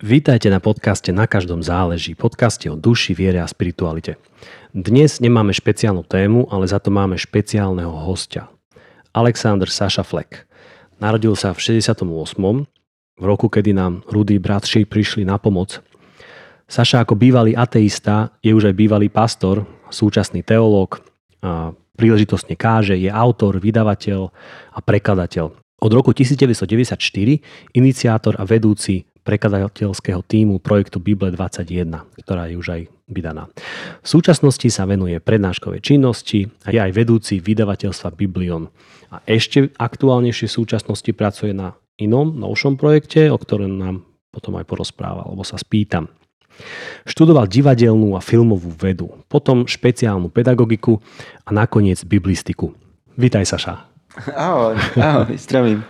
Vítajte na podcaste Na každom záleží, podcaste o duši, viere a spiritualite. Dnes nemáme špeciálnu tému, ale za to máme špeciálneho hostia. Alexander Saša Fleck. Narodil sa v 68. v roku, kedy nám rudí bratši prišli na pomoc. Saša ako bývalý ateista je už aj bývalý pastor, súčasný teológ, a príležitostne káže, je autor, vydavateľ a prekladateľ. Od roku 1994 iniciátor a vedúci prekladateľského týmu projektu Bible 21, ktorá je už aj vydaná. V súčasnosti sa venuje prednáškovej činnosti a je aj vedúci vydavateľstva Biblion. A ešte aktuálnejšie v súčasnosti pracuje na inom, novšom projekte, o ktorom nám potom aj porozpráva, alebo sa spýtam. Študoval divadelnú a filmovú vedu, potom špeciálnu pedagogiku a nakoniec biblistiku. Vítaj Saša. Ahoj, ahoj, zdravím.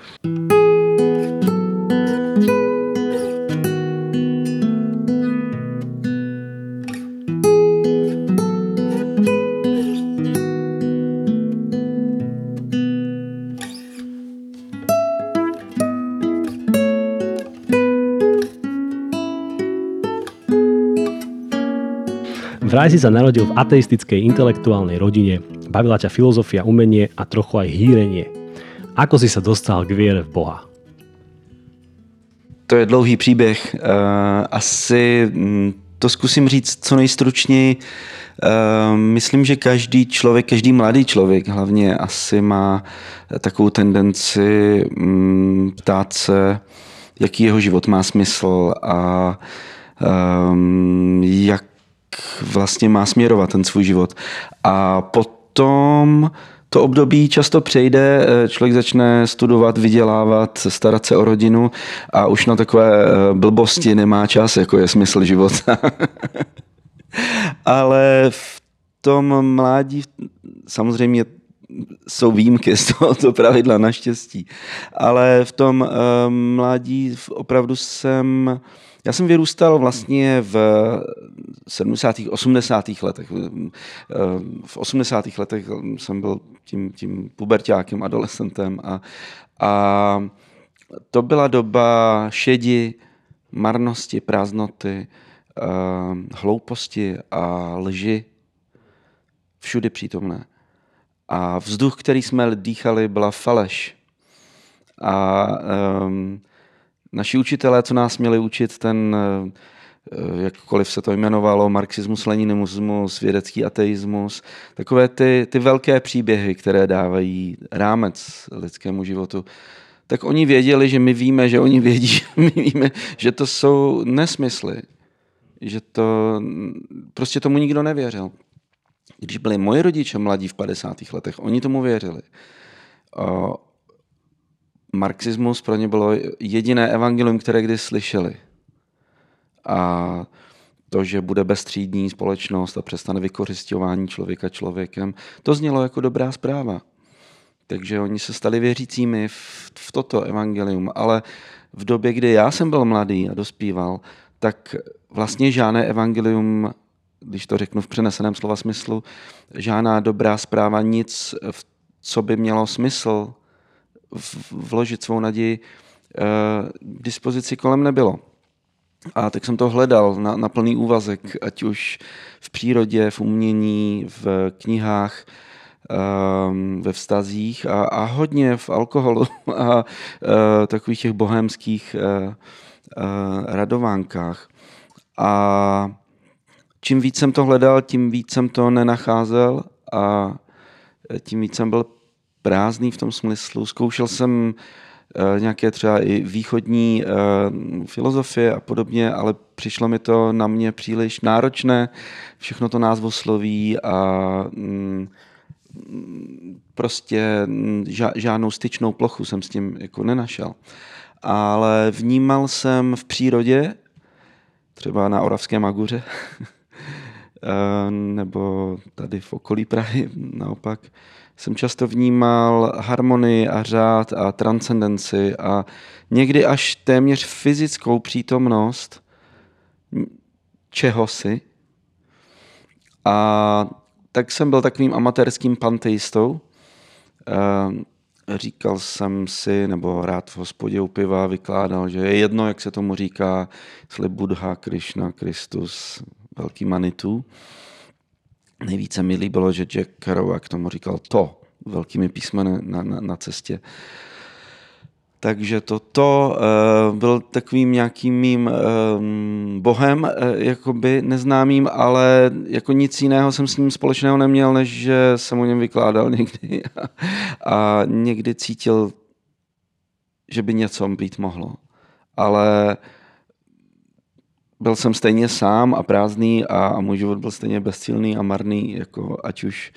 Vraj si sa narodil v ateistickej intelektuálnej rodine, bavila ťa filozofia, umenie a trochu aj hýrenie. Ako si sa dostal k viere v Boha? To je dlouhý příběh. Eh, asi mm, to zkusím říct co nejstručněji. Eh, myslím, že každý člověk, každý mladý člověk hlavně asi má takovou tendenci mm, ptát se, jaký jeho život má smysl a ehm, jak vlastně má směrovat ten svůj život. A potom to období často přejde, eh, člověk začne studovat, vydělávat, starat se o rodinu a už na takové eh, blbosti nemá čas, jako je smysl života. Ale v tom mládí samozřejmě jsou výjimky z tohoto pravidla naštěstí. Ale v tom uh, mládí opravdu jsem já jsem vyrůstal vlastně v 70. 80. letech. V 80. letech jsem byl tím, tím pubertákem, adolescentem a, a to byla doba šedi, marnosti, prázdnoty, eh, hlouposti a lži všude přítomné. A vzduch, který jsme dýchali, byla faleš. A um, naši učitelé, co nás měli učit, ten, eh, jakkoliv se to jmenovalo, marxismus, leninismus, vědecký ateismus, takové ty, ty velké příběhy, které dávají rámec lidskému životu, tak oni věděli, že my víme, že oni vědí, že my víme, že to jsou nesmysly. Že to prostě tomu nikdo nevěřil. Když byli moji rodiče mladí v 50. letech, oni tomu věřili marxismus pro ně bylo jediné evangelium, které kdy slyšeli. A to, že bude bezstřídní společnost a přestane vykořišťování člověka člověkem, to znělo jako dobrá zpráva. Takže oni se stali věřícími v, v toto evangelium. Ale v době, kdy já jsem byl mladý a dospíval, tak vlastně žádné evangelium, když to řeknu v přeneseném slova smyslu, žádná dobrá zpráva, nic, co by mělo smysl vložit svou naději, eh, k dispozici kolem nebylo. A tak jsem to hledal na, na plný úvazek, ať už v přírodě, v umění, v knihách, um, ve vztazích a, a hodně v alkoholu a uh, takových těch bohemských uh, uh, radovánkách. A čím víc jsem to hledal, tím víc jsem to nenacházel a tím víc jsem byl prázdný v tom smyslu. Zkoušel jsem uh, nějaké třeba i východní uh, filozofie a podobně, ale přišlo mi to na mě příliš náročné, všechno to názvosloví a mm, prostě mm, žádnou styčnou plochu jsem s tím jako nenašel. Ale vnímal jsem v přírodě, třeba na Oravské Maguře, eh, nebo tady v okolí Prahy naopak, jsem často vnímal harmonii a řád a transcendenci a někdy až téměř fyzickou přítomnost čehosi. A tak jsem byl takovým amatérským panteistou. Ehm, říkal jsem si, nebo rád v hospodě u piva vykládal, že je jedno, jak se tomu říká, jestli Buddha, Krishna, Kristus, velký Manitu. Nejvíce mi líbilo, že Jack Kerouac tomu říkal to, velkými písmeny na, na, na cestě. Takže toto uh, byl takovým nějakým mým uh, bohem, uh, jakoby neznámým, ale jako nic jiného jsem s ním společného neměl, než že jsem o něm vykládal někdy a, a někdy cítil, že by něco být mohlo. Ale byl jsem stejně sám a prázdný a, a můj život byl stejně bezcílný a marný, jako ať už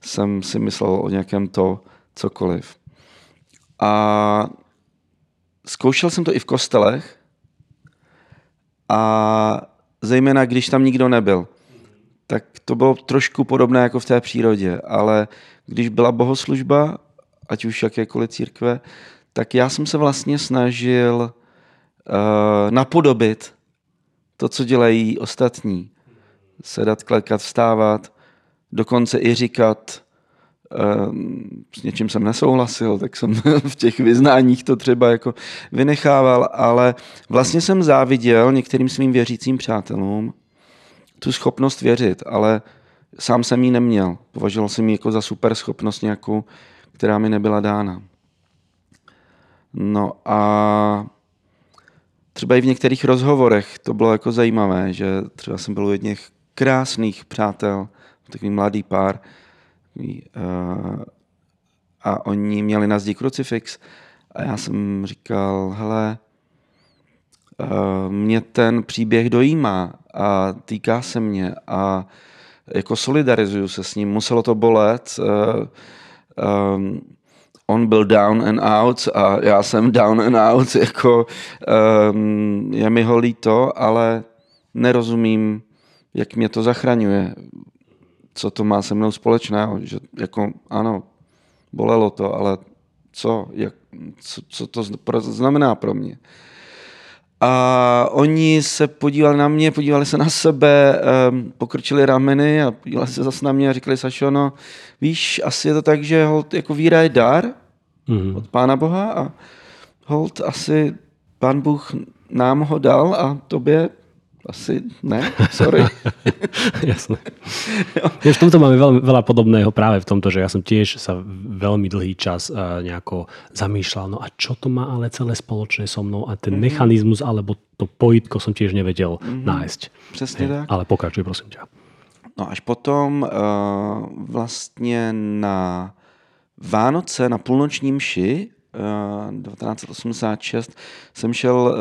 jsem si myslel o nějakém to cokoliv. A zkoušel jsem to i v kostelech a zejména když tam nikdo nebyl, tak to bylo trošku podobné jako v té přírodě, ale když byla bohoslužba, ať už jakékoliv církve, tak já jsem se vlastně snažil uh, napodobit to, co dělají ostatní. Sedat, klekat, vstávat, dokonce i říkat Ehm, s něčím jsem nesouhlasil, tak jsem v těch vyznáních to třeba jako vynechával, ale vlastně jsem záviděl některým svým věřícím přátelům tu schopnost věřit, ale sám jsem ji neměl. Považoval jsem ji jako za super schopnost nějakou, která mi nebyla dána. No a třeba i v některých rozhovorech to bylo jako zajímavé, že třeba jsem byl u jedných krásných přátel, takový mladý pár, Uh, a oni měli na zdi krucifix a já jsem říkal, hele, uh, mě ten příběh dojímá a týká se mě a jako solidarizuju se s ním. Muselo to bolet. Um, on byl down and out a já jsem down and out. Jako, um, je mi ho líto, ale nerozumím, jak mě to zachraňuje co to má se mnou společného, že jako ano, bolelo to, ale co, jak, co, co to znamená pro mě. A oni se podívali na mě, podívali se na sebe, um, pokrčili rameny a podívali se zase na mě a říkali, Sašo, no víš, asi je to tak, že hold, jako víra je dar mm-hmm. od Pána Boha a hold asi Pán Bůh nám ho dal a tobě asi ne, sorry. Jasné. Ja, v tomto máme veľmi, veľa podobného práve v tomto, že ja som tiež sa veľmi dlhý čas uh, nejako zamýšľal, no a čo to má ale celé spoločné so mnou a ten mm-hmm. mechanizmus alebo to pojitko som tiež nevedel mm-hmm. nájsť. Přesně tak. Ale pokračuj, prosím ťa. No až potom uh, vlastně na Vánoce, na půlnoční mši 1986 jsem šel,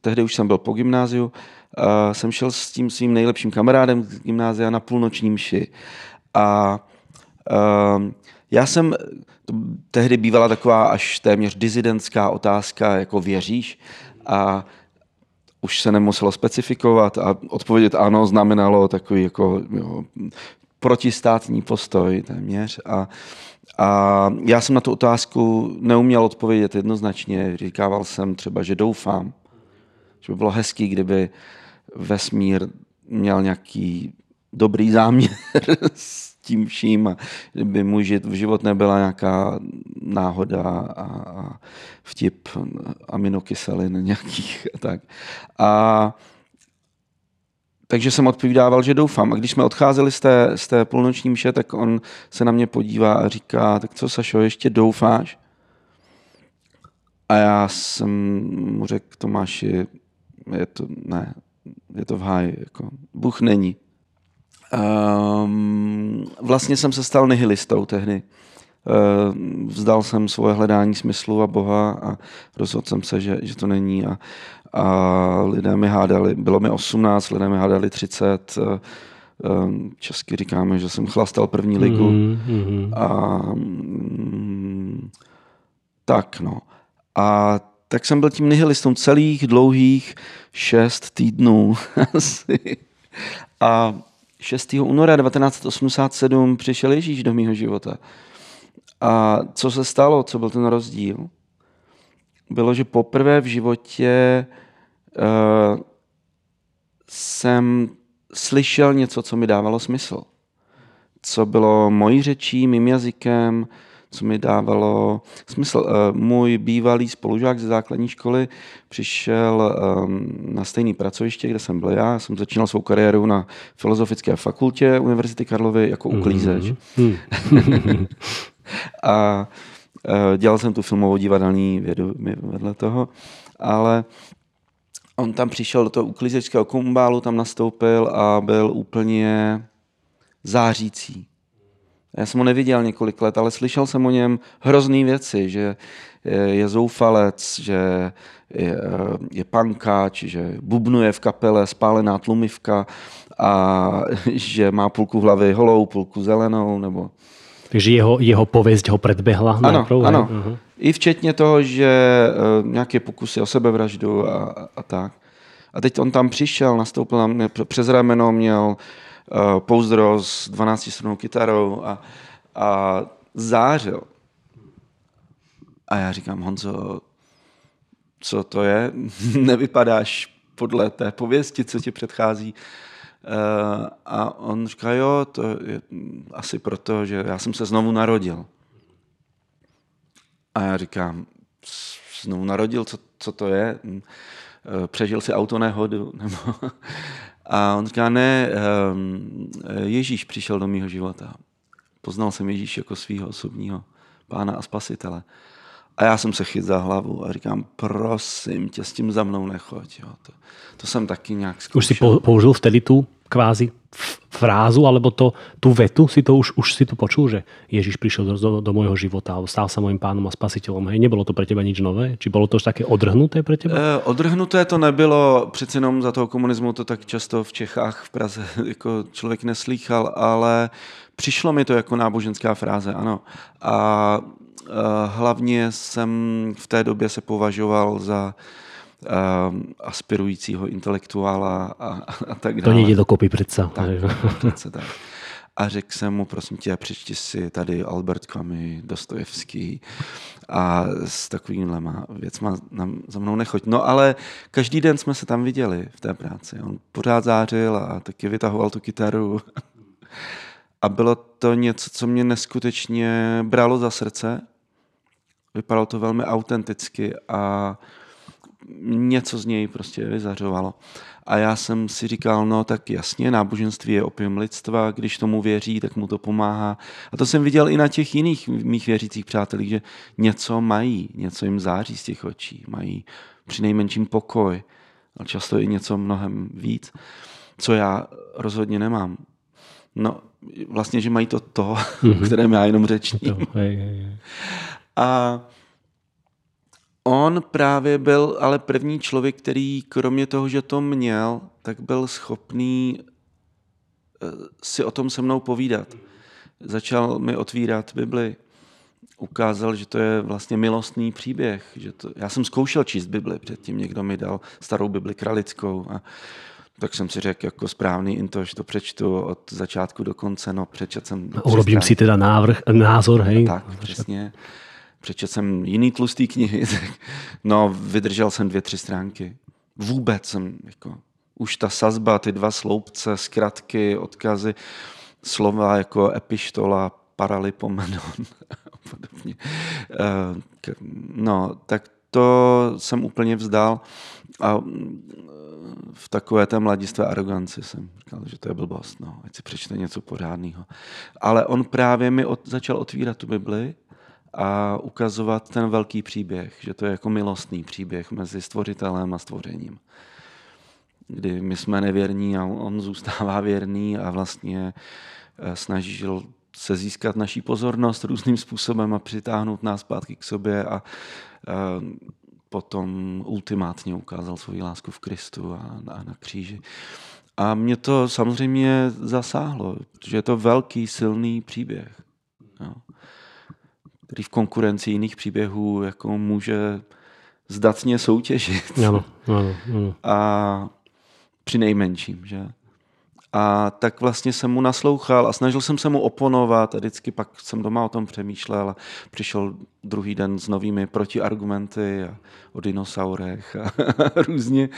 tehdy už jsem byl po gymnáziu, uh, jsem šel s tím svým nejlepším kamarádem z gymnázia na půlnoční mši. A uh, já jsem, to tehdy bývala taková až téměř dizidentská otázka, jako věříš? A už se nemuselo specifikovat a odpovědět ano znamenalo takový jako jo, protistátní postoj téměř. A, a já jsem na tu otázku neuměl odpovědět jednoznačně. Říkával jsem třeba, že doufám, že by bylo hezký, kdyby vesmír měl nějaký dobrý záměr s tím vším a kdyby můj život nebyla nějaká náhoda a, a vtip aminokyselin nějakých a tak. A takže jsem odpovídával, že doufám. A když jsme odcházeli z té, z té půlnoční mše, tak on se na mě podívá a říká, tak co Sašo, ještě doufáš? A já jsem mu řekl, Tomáši, je to, ne, je to v háji. Jako. Bůh není. Um, vlastně jsem se stal nihilistou tehdy. Uh, vzdal jsem svoje hledání smyslu a Boha a rozhodl jsem se, že, že to není. A, a lidé mi hádali, bylo mi 18, lidé mi hádali 30. Uh, um, česky říkáme, že jsem chlastal první ligu. Mm-hmm. A, um, tak no. A tak jsem byl tím nihilistou celých dlouhých šest týdnů asi. A 6. února 1987 přišel Ježíš do mého života. A co se stalo, co byl ten rozdíl? Bylo, že poprvé v životě uh, jsem slyšel něco, co mi dávalo smysl. Co bylo mojí řečí, mým jazykem, co mi dávalo smysl. Eh, můj bývalý spolužák ze základní školy přišel ehm, na stejné pracoviště, kde jsem byl já. Já jsem začínal svou kariéru na Filozofické fakultě Univerzity Karlovy jako uklízeč. Mm-hmm. a eh, dělal jsem tu filmovou divadelní vědu vedle toho, ale on tam přišel do toho uklízečského kumbálu, tam nastoupil a byl úplně zářící. Já jsem ho neviděl několik let, ale slyšel jsem o něm hrozný věci, že je zoufalec, že je, je pankáč, že bubnuje v kapele spálená tlumivka a že má půlku hlavy holou, půlku zelenou, nebo... Takže jeho, jeho pověst ho předběhla? Ano, ano. Uh-huh. I včetně toho, že uh, nějaké pokusy o sebevraždu a, a tak. A teď on tam přišel, nastoupil na mě, přes rameno měl uh, pouzdro s 12 stranou kytarou a, a zářil. A já říkám, Honzo, co to je? Nevypadáš podle té pověsti, co ti předchází. Uh, a on říká, jo, to je asi proto, že já jsem se znovu narodil. A já říkám, znovu narodil, co, co to je? Eh, přežil si autonehodu. Nebo... A on říká, ne, ehm, Ježíš přišel do mého života. Poznal jsem Ježíš jako svého osobního pána a spasitele. A já jsem se chyt za hlavu a říkám, prosím tě, s tím za mnou nechoď. Jo. To, to jsem taky nějak zkoušel. Už si použil vtedy tu kvázi frázu alebo to, tú vetu, si to už, už si to počul, že Ježiš prišiel do, do, do môjho života a stal sa môjim pánom a spasiteľom. Hej, nebylo to pre teba nič nové? Či bylo to už také odrhnuté pre teba? Eh, odrhnuté to nebylo, přeci jenom za toho komunismu to tak často v Čechách, v Praze jako člověk neslýchal, ale přišlo mi to jako náboženská fráze, ano. A eh, hlavně jsem v té době se považoval za aspirujícího intelektuála a, a tak dále. To nejde dokopy přece. Tak, přece tak. A řekl jsem mu, prosím tě, přečti si tady Albert Camus, Dostojevský a s takovýmhle věcma za mnou nechoď. No ale každý den jsme se tam viděli v té práci. On pořád zářil a taky vytahoval tu kytaru. A bylo to něco, co mě neskutečně bralo za srdce. Vypadalo to velmi autenticky a něco z něj prostě vyzařovalo. A já jsem si říkal, no tak jasně, náboženství je opium lidstva, když tomu věří, tak mu to pomáhá. A to jsem viděl i na těch jiných mých věřících přátelích, že něco mají, něco jim září z těch očí, mají při nejmenším pokoj, ale často i něco mnohem víc, co já rozhodně nemám. No, vlastně, že mají to to, mm-hmm. o kterém já jenom řečním. A on právě byl ale první člověk, který kromě toho, že to měl, tak byl schopný eh, si o tom se mnou povídat. Začal mi otvírat Bibli. Ukázal, že to je vlastně milostný příběh. Že to, já jsem zkoušel číst Bibli předtím, někdo mi dal starou Bibli kralickou a tak jsem si řekl, jako správný intoš, to přečtu od začátku do konce, no přečet jsem... Urobím si teda návrh, názor, hej? Tak, přesně přečet jsem jiný tlustý knihy, no vydržel jsem dvě, tři stránky. Vůbec jsem, jako, už ta sazba, ty dva sloupce, zkratky, odkazy, slova jako epištola, paralipomenon a podobně. Eh, no, tak to jsem úplně vzdal a v takové té mladistvé aroganci jsem říkal, že to je blbost, no, ať si přečte něco pořádného. Ale on právě mi od, začal otvírat tu Bibli a ukazovat ten velký příběh, že to je jako milostný příběh mezi stvořitelem a stvořením. Kdy my jsme nevěrní a on zůstává věrný a vlastně eh, snažil se získat naší pozornost různým způsobem a přitáhnout nás zpátky k sobě a eh, potom ultimátně ukázal svoji lásku v Kristu a, na kříži. A mě to samozřejmě zasáhlo, protože je to velký, silný příběh. Který v konkurenci jiných příběhů jako může zdatně soutěžit. Ano, ano, ano. A při nejmenším, že? A tak vlastně jsem mu naslouchal a snažil jsem se mu oponovat a vždycky pak jsem doma o tom přemýšlel a přišel druhý den s novými protiargumenty a o dinosaurech a různě.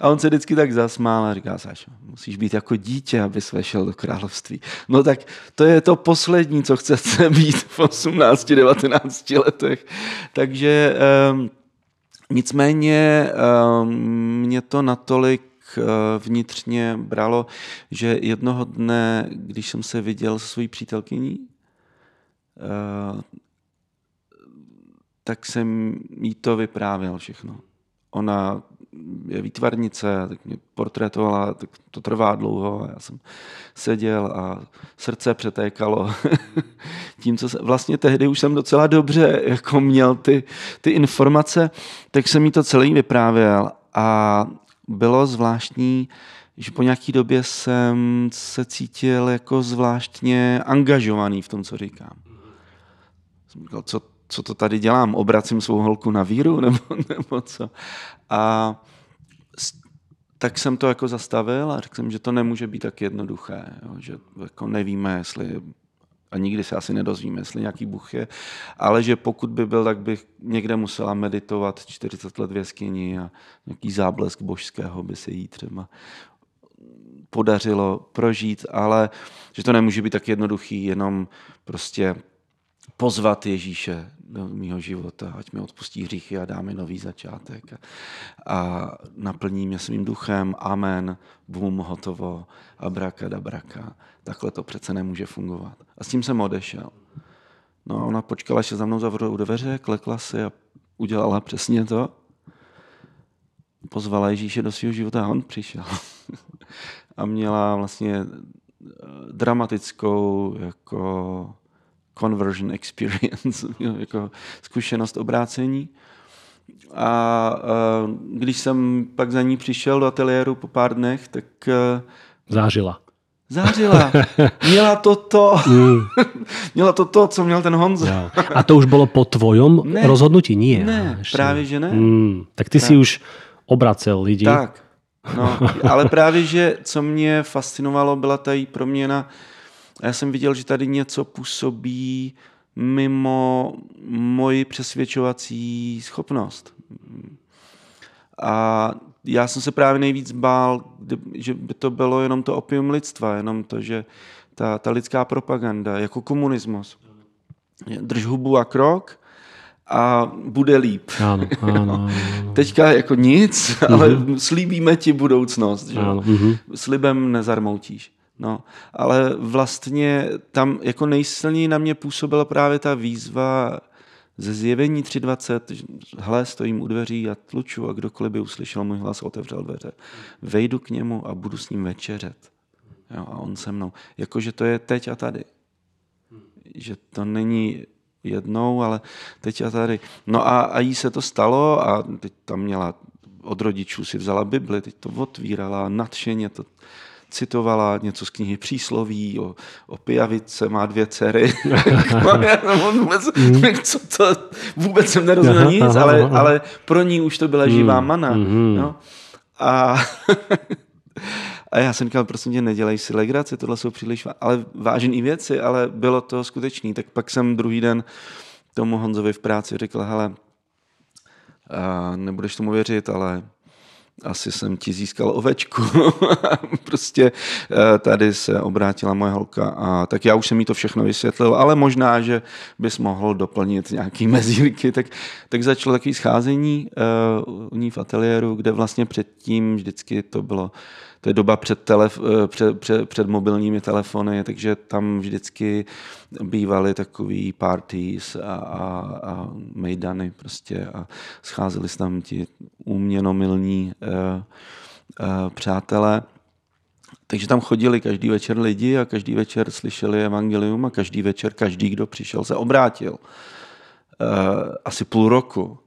A on se vždycky tak zasmál a říká, Sáš, musíš být jako dítě, aby vešel do království. No tak to je to poslední, co chcete být v 18, 19 letech. Takže um, nicméně um, mě to natolik vnitřně bralo, že jednoho dne, když jsem se viděl se svojí přítelkyní, eh, tak jsem jí to vyprávěl všechno. Ona je výtvarnice, tak mě portrétovala, tak to trvá dlouho. Já jsem seděl a srdce přetékalo tím, co se, vlastně tehdy už jsem docela dobře jako měl ty, ty informace, tak jsem jí to celý vyprávěl a bylo zvláštní, že po nějaké době jsem se cítil jako zvláštně angažovaný v tom, co říkám. Jsem říkal, co, co to tady dělám? Obracím svou holku na víru nebo, nebo co? A tak jsem to jako zastavil a řekl jsem, že to nemůže být tak jednoduché, jo, že jako nevíme, jestli a nikdy se asi nedozvíme, jestli nějaký Bůh je, ale že pokud by byl, tak bych někde musela meditovat 40 let v jeskyni a nějaký záblesk božského by se jí třeba podařilo prožít, ale že to nemůže být tak jednoduchý, jenom prostě pozvat Ježíše do mého života, ať mi odpustí hříchy a dá mi nový začátek. A, naplní mě svým duchem, amen, bum, hotovo, abraka, dabraka. Takhle to přece nemůže fungovat. A s tím jsem odešel. No a ona počkala, že za mnou zavřou dveře, klekla si a udělala přesně to. Pozvala Ježíše do svého života a on přišel. a měla vlastně dramatickou jako conversion experience, jako zkušenost obrácení. A když jsem pak za ní přišel do ateliéru po pár dnech, tak... E, Zářila. Zářila. Měla to to. Mm. Měla to to, co měl ten Honza. Ja. A to už bylo po tvojom ne, rozhodnutí? Nie. Ne, ještě. právě že ne. Mm. Tak ty tak. si už obracel lidi. Tak. No, ale právě, že co mě fascinovalo, byla ta její proměna a já jsem viděl, že tady něco působí mimo moji přesvědčovací schopnost. A já jsem se právě nejvíc bál, že by to bylo jenom to opium lidstva, jenom to, že ta, ta lidská propaganda, jako komunismus. Drž hubu a krok a bude líp. Ano, ano, ano. Teďka jako nic, ale uh-huh. slíbíme ti budoucnost. Že? Ano, uh-huh. Slibem nezarmoutíš. No, ale vlastně tam jako nejsilněji na mě působila právě ta výzva ze zjevení 3.20, hle, stojím u dveří a tluču a kdokoliv by uslyšel můj hlas, otevřel dveře. Vejdu k němu a budu s ním večeřet. Jo, a on se mnou. Jakože to je teď a tady. Že to není jednou, ale teď a tady. No a, a jí se to stalo a teď tam měla od rodičů si vzala Bibli, teď to otvírala, nadšeně to citovala něco z knihy Přísloví o, o pijavice, má dvě dcery. vůbec, mm. co to, vůbec jsem nerozuměl nic, ale, ale pro ní už to byla živá mm. mana. Mm. No. A, a já jsem říkal, prosím tě, nedělej si legraci, tohle jsou příliš ale vážné věci, ale bylo to skutečný. Tak pak jsem druhý den tomu Honzovi v práci řekl, hele, a nebudeš tomu věřit, ale asi jsem ti získal ovečku. prostě eh, tady se obrátila moje holka a tak já už jsem jí to všechno vysvětlil, ale možná, že bys mohl doplnit nějaký mezírky. Tak, tak začalo takový scházení uh, u ní v ateliéru, kde vlastně předtím vždycky to bylo to je doba před, telef, eh, před, před, před mobilními telefony, takže tam vždycky bývaly takový parties a, a, a mejdany prostě a scházeli se tam ti uměnomilní uh, uh, přátelé. Takže tam chodili každý večer lidi a každý večer slyšeli evangelium a každý večer každý, kdo přišel, se obrátil. Uh, asi půl roku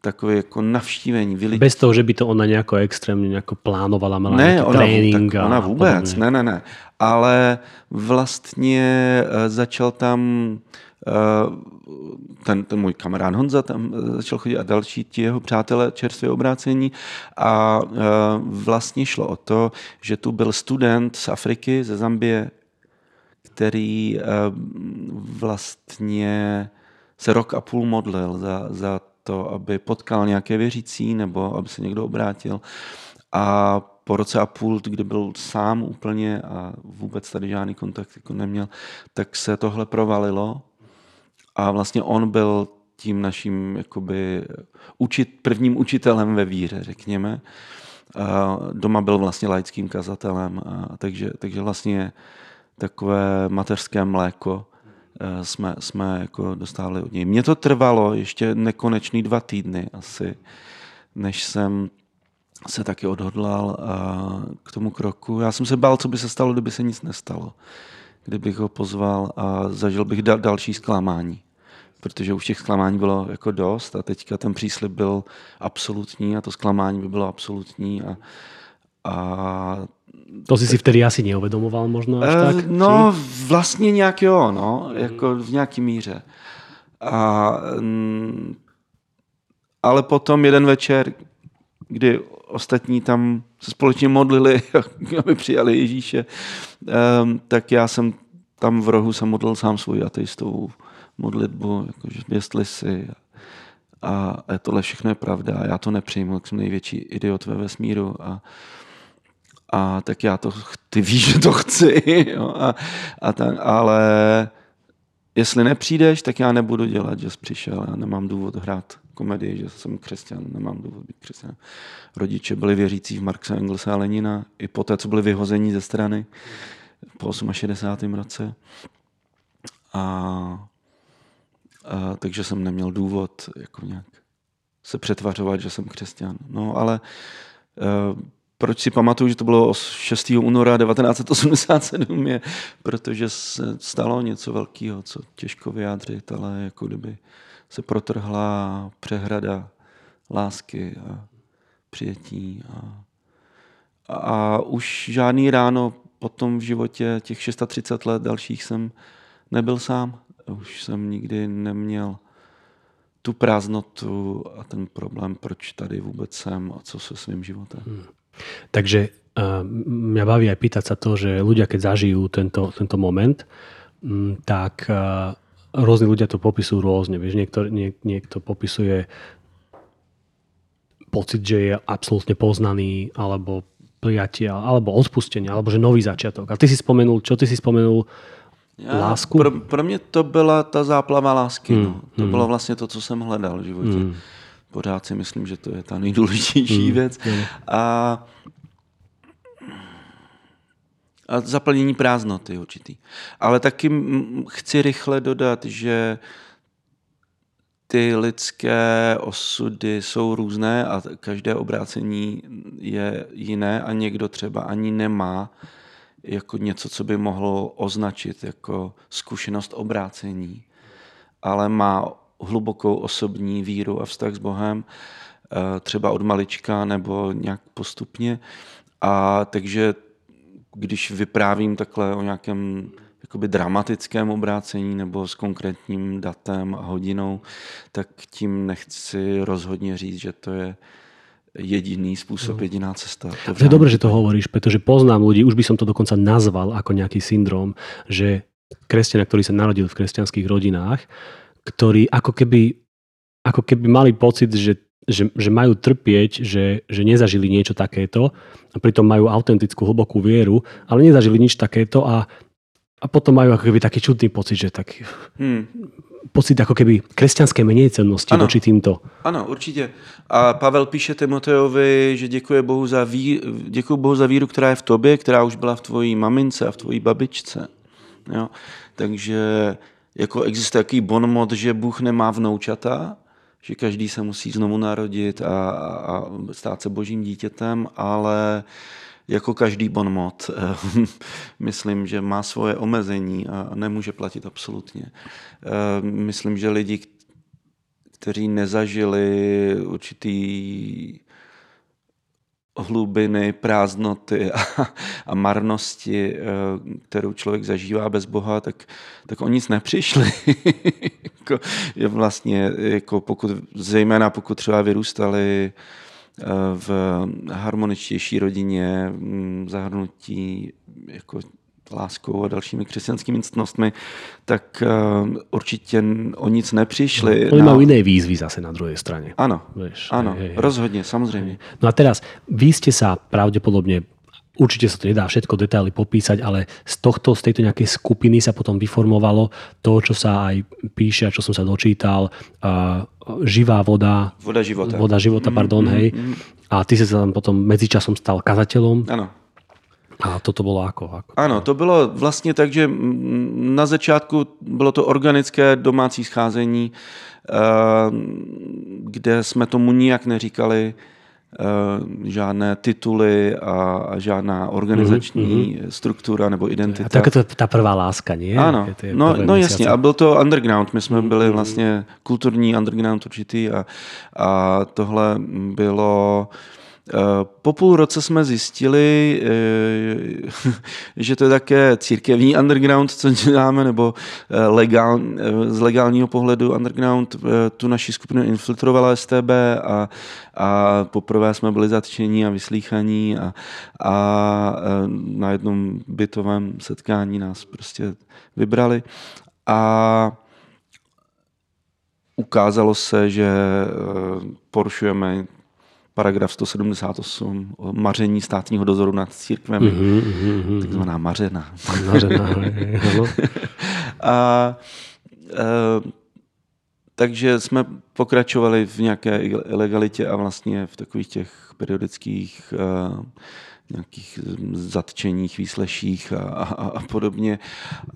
takové jako navštívení. Vyli... Bez toho, že by to ona nějako extrémně nějako plánovala, měla ne, ona, trénink. Tak ona vůbec, ne, ne, ne. Ale vlastně eh, začal tam ten, ten můj kamarád Honza tam začal chodit a další ti jeho přátelé čerstvě obrácení a vlastně šlo o to, že tu byl student z Afriky, ze Zambie, který vlastně se rok a půl modlil za, za to, aby potkal nějaké věřící nebo aby se někdo obrátil. A po roce a půl, kdy byl sám úplně a vůbec tady žádný kontakt jako neměl, tak se tohle provalilo a vlastně on byl tím naším jakoby učit, prvním učitelem ve víře, řekněme. A doma byl vlastně laickým kazatelem, a takže, takže vlastně takové mateřské mléko jsme, jsme jako dostali od něj. Mně to trvalo ještě nekonečný dva týdny asi, než jsem se taky odhodlal eh, k tomu kroku. Já jsem se bál, co by se stalo, kdyby se nic nestalo. Kdybych ho pozval a zažil bych dal, další zklamání. Protože už těch zklamání bylo jako dost a teďka ten příslip byl absolutní a to zklamání by bylo absolutní a, a to si si vtedy asi neuvědomoval možno až tak? No, či? vlastně nějak jo, no, jako v nějaký míře. A, mm, ale potom jeden večer, kdy ostatní tam se společně modlili, aby přijali Ježíše, tak já jsem tam v rohu jsem modlil sám svou ateistovou modlitbu, jakože jestli si a, a tohle všechno je pravda a já to nepřijmu, jak jsem největší idiot ve vesmíru a, a tak já to, ty víš, že to chci, jo, a, a tak, ale jestli nepřijdeš, tak já nebudu dělat, že jsi přišel, já nemám důvod hrát komedii, že jsem křesťan, nemám důvod být křesťan. Rodiče byli věřící v Marxa, Engelsa a Lenina, i po té, co byli vyhození ze strany po 68. roce. A, a, takže jsem neměl důvod jako nějak se přetvařovat, že jsem křesťan. No ale uh, proč si pamatuju, že to bylo 6. února 1987, je, protože se stalo něco velkého, co těžko vyjádřit, ale jako kdyby se protrhla přehrada lásky a přijetí. A, a, a už žádný ráno potom v životě těch 630 let dalších jsem nebyl sám. Už jsem nikdy neměl tu prázdnotu a ten problém, proč tady vůbec jsem a co se svým životem. Hmm. Takže mňa baví aj pýtať sa to, že ľudia, keď zažijú tento, tento moment, tak rôzni ľudia to popisujú rôzne. Vieš, niekto, nie, niekto popisuje pocit, že je absolútne poznaný, alebo prijatie, alebo odpustenie, alebo že nový začiatok. A ty si spomenul, čo ty si spomenul? Já, lásku? Pro, pro mě to byla ta záplava lásky. Hmm, no. To hmm. bylo vlastně to, co jsem hledal v životě. Hmm pořád si myslím, že to je ta nejdůležitější mm, věc. A, a zaplnění prázdnoty určitý. Ale taky chci rychle dodat, že ty lidské osudy jsou různé a každé obrácení je jiné a někdo třeba ani nemá jako něco, co by mohlo označit jako zkušenost obrácení, ale má hlubokou osobní víru a vztah s Bohem, eh, třeba od malička nebo nějak postupně. A takže když vyprávím takhle o nějakém jakoby dramatickém obrácení nebo s konkrétním datem a hodinou, tak tím nechci rozhodně říct, že to je jediný způsob, no. jediná cesta. To, to je dobré, že to hovoríš, pretože poznám ľudí, už by som to dokonca nazval ako nejaký syndrom, že kresťania, ktorí sa narodili v kresťanských rodinách, ktorí ako keby, ako keby mali pocit, že, že, že majú trpieť, že, že nezažili niečo takéto a pritom majú autentickú hlbokú vieru, ale nezažili nič takéto a, a potom majú ako keby taký čudný pocit, že tak... Hmm pocit ako keby kresťanské menejcennosti ano, voči týmto. Ano, určitě. A Pavel píše Timotejovi, že děkuje Bohu za, ví, děkuji Bohu za víru, která je v tobě, která už byla v tvojí mamince a v tvojí babičce. Jo? Takže jako existuje takový bonmot, že Bůh nemá vnoučata, že každý se musí znovu narodit a, a stát se božím dítětem, ale jako každý bonmot, myslím, že má svoje omezení a nemůže platit absolutně. Eh, myslím, že lidi, kteří nezažili určitý hlubiny, prázdnoty a, a marnosti, eh, kterou člověk zažívá bez Boha, tak, tak o nic nepřišli. jako, je vlastně, jako pokud, zejména pokud třeba vyrůstali eh, v harmoničtější rodině, mm, zahrnutí jako láskou a dalšími křesťanskými ctnostmi, tak uh, určitě o nic nepřišli. No, oni na... majú iné výzvy zase na druhej strane. Áno, Vieš, áno hej, hej. rozhodne, samozrejme. No a teraz, vy ste sa pravdepodobne Určite sa to nedá všetko detaily popísať, ale z tohto, z tejto nejakej skupiny sa potom vyformovalo to, čo sa aj píše, čo som sa dočítal, uh, živá voda. Voda života. Voda života, pardon, mm, hej. Mm, A ty si sa tam potom medzičasom stal kazateľom. Áno. A toto bylo jako? jako? Ano, to bylo vlastně tak, že na začátku bylo to organické domácí scházení, eh, kde jsme tomu nijak neříkali eh, žádné tituly a žádná organizační mm-hmm. struktura nebo identita. A tak je to ta prvá láska, nie? Ano, no, no jasně, a byl to underground, my jsme byli vlastně kulturní underground určitý a, a tohle bylo Eh, po půl roce jsme zjistili, eh, že to je také církevní underground, co děláme, nebo eh, legál, z legálního pohledu underground tu naši skupinu infiltrovala STB a, a poprvé jsme byli zatčení a vyslíchaní a, a na jednom bytovém setkání nás prostě vybrali. A ukázalo se, že porušujeme paragraf 178 o maření státního dozoru nad církvemi, mm-hmm, mm-hmm. takzvaná mařena. mařena a, a, takže jsme pokračovali v nějaké ilegalitě a vlastně v takových těch periodických a, nějakých zatčeních, výsleších a, a, a podobně.